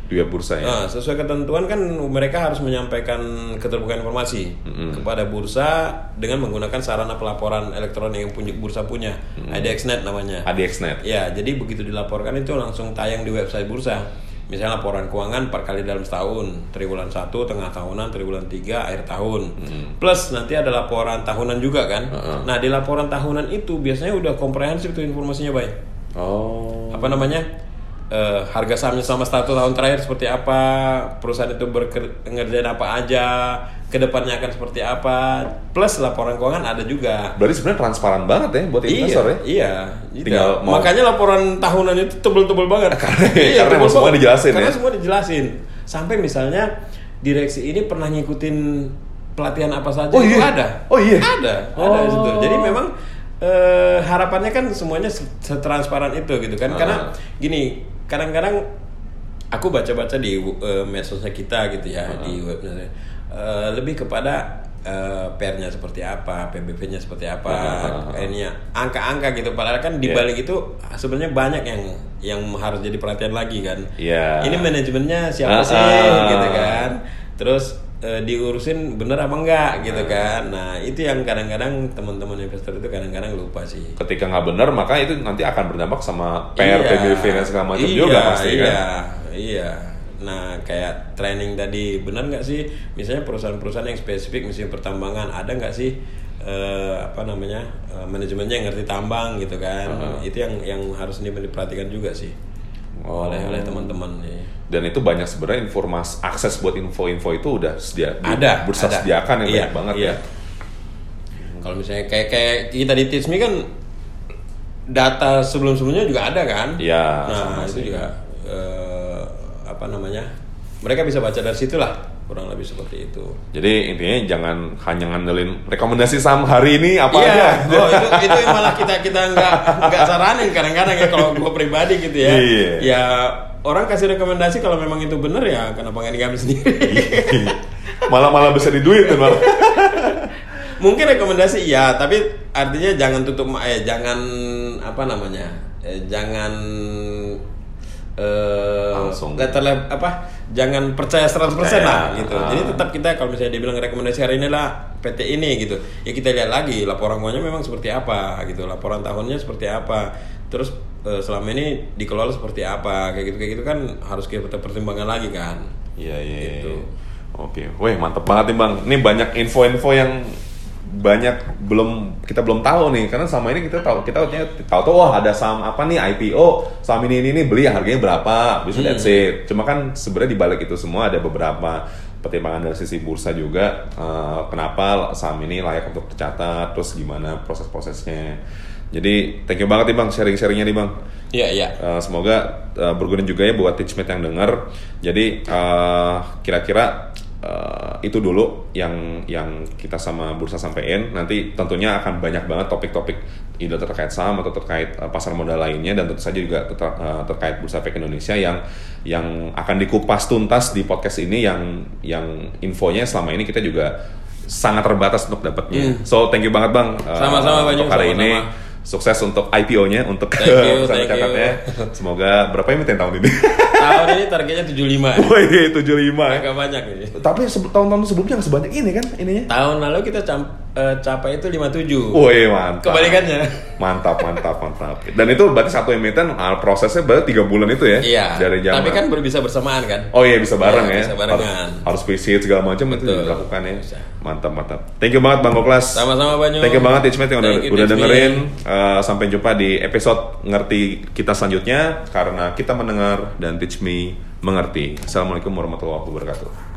S1: Di web bursa ya.
S2: Nah, sesuai ketentuan kan mereka harus menyampaikan keterbukaan informasi kepada bursa dengan menggunakan sarana pelaporan elektronik yang punya bursa punya, IDXnet namanya.
S1: ADXnet.
S2: Ya, jadi begitu dilaporkan itu langsung tayang di website bursa. Misalnya laporan keuangan 4 kali dalam setahun, triwulan 1, tengah tahunan, triwulan 3, akhir tahun. Plus nanti ada laporan tahunan juga kan. Nah, di laporan tahunan itu biasanya udah komprehensif tuh informasinya, baik
S1: Oh.
S2: apa namanya eh, harga sahamnya selama satu tahun terakhir seperti apa perusahaan itu bekerja apa aja ke depannya akan seperti apa plus laporan keuangan ada juga
S1: Berarti sebenarnya transparan banget ya buat investor
S2: iya
S1: ya.
S2: iya.
S1: Tinggal mau-
S2: makanya laporan tahunan itu tebel-tebel banget
S1: karena
S2: tebel
S1: emang semua
S2: banget.
S1: dijelasin
S2: karena
S1: ya.
S2: semua dijelasin sampai misalnya direksi ini pernah ngikutin pelatihan apa saja
S1: Oh,
S2: itu
S1: iya?
S2: ada
S1: Oh, iya?
S2: ada ada di situ
S1: Oh.
S2: jadi memang eh, harapannya kan semuanya se- setransparan itu gitu kan
S1: Ah.
S2: karena gini kadang-kadang aku baca-baca di eh, medsosnya kita gitu ya
S1: Ah.
S2: di webnya eh, lebih kepada eh, PR-nya seperti apa, PBB-nya seperti apa,
S1: Ah.
S2: ini angka-angka gitu. Padahal kan di
S1: Iya.
S2: balik itu sebenarnya banyak yang yang harus jadi perhatian lagi kan.
S1: Iya.
S2: Ini manajemennya siapa
S1: Ah,
S2: sih
S1: ah.
S2: gitu kan. Terus eh, diurusin bener apa enggak gitu kan. Nah, itu yang kadang-kadang teman-teman investor itu kadang-kadang lupa sih.
S1: Ketika nggak benar maka itu nanti akan berdampak sama PR,
S2: Iya.
S1: PBV dan segala macam
S2: Iya,
S1: juga pasti
S2: iya,
S1: kan.
S2: Iya. Nah, kayak training tadi benar nggak sih? Misalnya perusahaan-perusahaan yang spesifik, misalnya pertambangan, ada nggak sih eh, apa namanya eh, manajemennya yang ngerti tambang gitu kan? Itu yang yang harus diperhatikan juga sih
S1: Oh.
S2: oleh oleh teman-teman nih.
S1: Dan itu banyak sebenarnya informasi akses buat info-info itu udah sedia di
S2: Ada,
S1: bursa
S2: ada.
S1: sediakan yang
S2: Iya,
S1: banyak banget
S2: iya.
S1: ya.
S2: Kalau misalnya kayak kayak kita di Tismi kan data sebelum-sebelumnya juga ada kan?
S1: Iya,
S2: Nah,
S1: sama
S2: itu
S1: sih.
S2: juga eh, apa namanya? Mereka bisa baca dari situ lah, kurang lebih seperti itu.
S1: Jadi intinya jangan hanya ngandelin rekomendasi saham hari ini apa
S2: iya,
S1: aja.
S2: oh, itu itu yang malah kita kita nggak nggak saranin kadang-kadang ya kalau gue pribadi gitu ya.
S1: Iya.
S2: Ya orang kasih rekomendasi kalau memang itu benar ya kenapa nggak diambil sendiri?
S1: malah malah bisa diduitin malah.
S2: Mungkin rekomendasi iya, tapi artinya jangan tutup eh jangan apa namanya? Eh, jangan eh
S1: Langsung.
S2: nggak terle- apa? Jangan percaya 100%
S1: Percaya.
S2: lah gitu.
S1: Ah.
S2: Jadi tetap kita kalau misalnya dia bilang rekomendasi hari ini lah PT ini gitu. Ya kita lihat lagi laporan keuangannya memang seperti apa gitu. Laporan tahunnya seperti apa. Terus eh, selama ini dikelola seperti apa kayak gitu kayak gitu kan harus kita pertimbangkan lagi kan.
S1: Iya iya. iya.
S2: Gitu.
S1: Oke, weh mantep banget nih bang. Ini banyak info-info yang banyak belum kita belum tahu nih. Karena selama ini kita tahu kita tahu tahu wah ada saham apa nih IPO saham ini ini, ini beli harganya berapa? Bisa that's it. Cuma kan sebenarnya di balik itu semua ada beberapa pertimbangan dari sisi bursa juga eh, kenapa saham ini layak untuk tercatat terus gimana proses-prosesnya. Jadi thank you banget nih bang sharing-sharingnya nih bang.
S2: Iya iya.
S1: Uh, semoga uh, berguna juga ya buat teachmate yang dengar. Jadi uh, kira-kira uh, itu dulu yang yang kita sama bursa sampein. Nanti tentunya akan banyak banget topik-topik either terkait saham atau terkait uh, pasar modal lainnya dan tentu saja juga ter- uh, terkait bursa efek Indonesia yang yang akan dikupas tuntas di podcast ini yang yang infonya selama ini kita juga sangat terbatas untuk dapatnya. So thank you banget bang uh,
S2: Sama-sama, Bang
S1: untuk
S2: Jung,
S1: hari ini
S2: sama-sama.
S1: Sukses untuk IPO-nya untuk
S2: you,
S1: catatnya. Semoga berapa emiten tahun ini?
S2: Tahun ini targetnya 75.
S1: Woi, 75 ya.
S2: Agak banyak ini.
S1: Tapi tahun-tahun sebelumnya nggak sebanyak ini kan ininya?
S2: Tahun lalu kita cam- eh, capai itu 57.
S1: Woi, mantap.
S2: Kebalikannya.
S1: Mantap, mantap, mantap. Dan itu berarti satu emiten ah, prosesnya berarti tiga bulan itu ya?
S2: Iya.
S1: Dari zaman.
S2: Tapi kan bisa bersamaan kan?
S1: Oh iya bisa bareng
S2: Iya,
S1: ya.
S2: bisa barengan.
S1: Harus, harus visit segala macam itu dilakukan ya.
S2: Bisa.
S1: Mantap mantap. Thank you banget Bang Goklas.
S2: Sama-sama Banyu.
S1: Thank you banget Teachmate yang udah,
S2: you,
S1: udah dengerin. Uh, sampai jumpa di episode ngerti kita selanjutnya karena kita mendengar dan teach me mengerti. Assalamualaikum warahmatullahi wabarakatuh.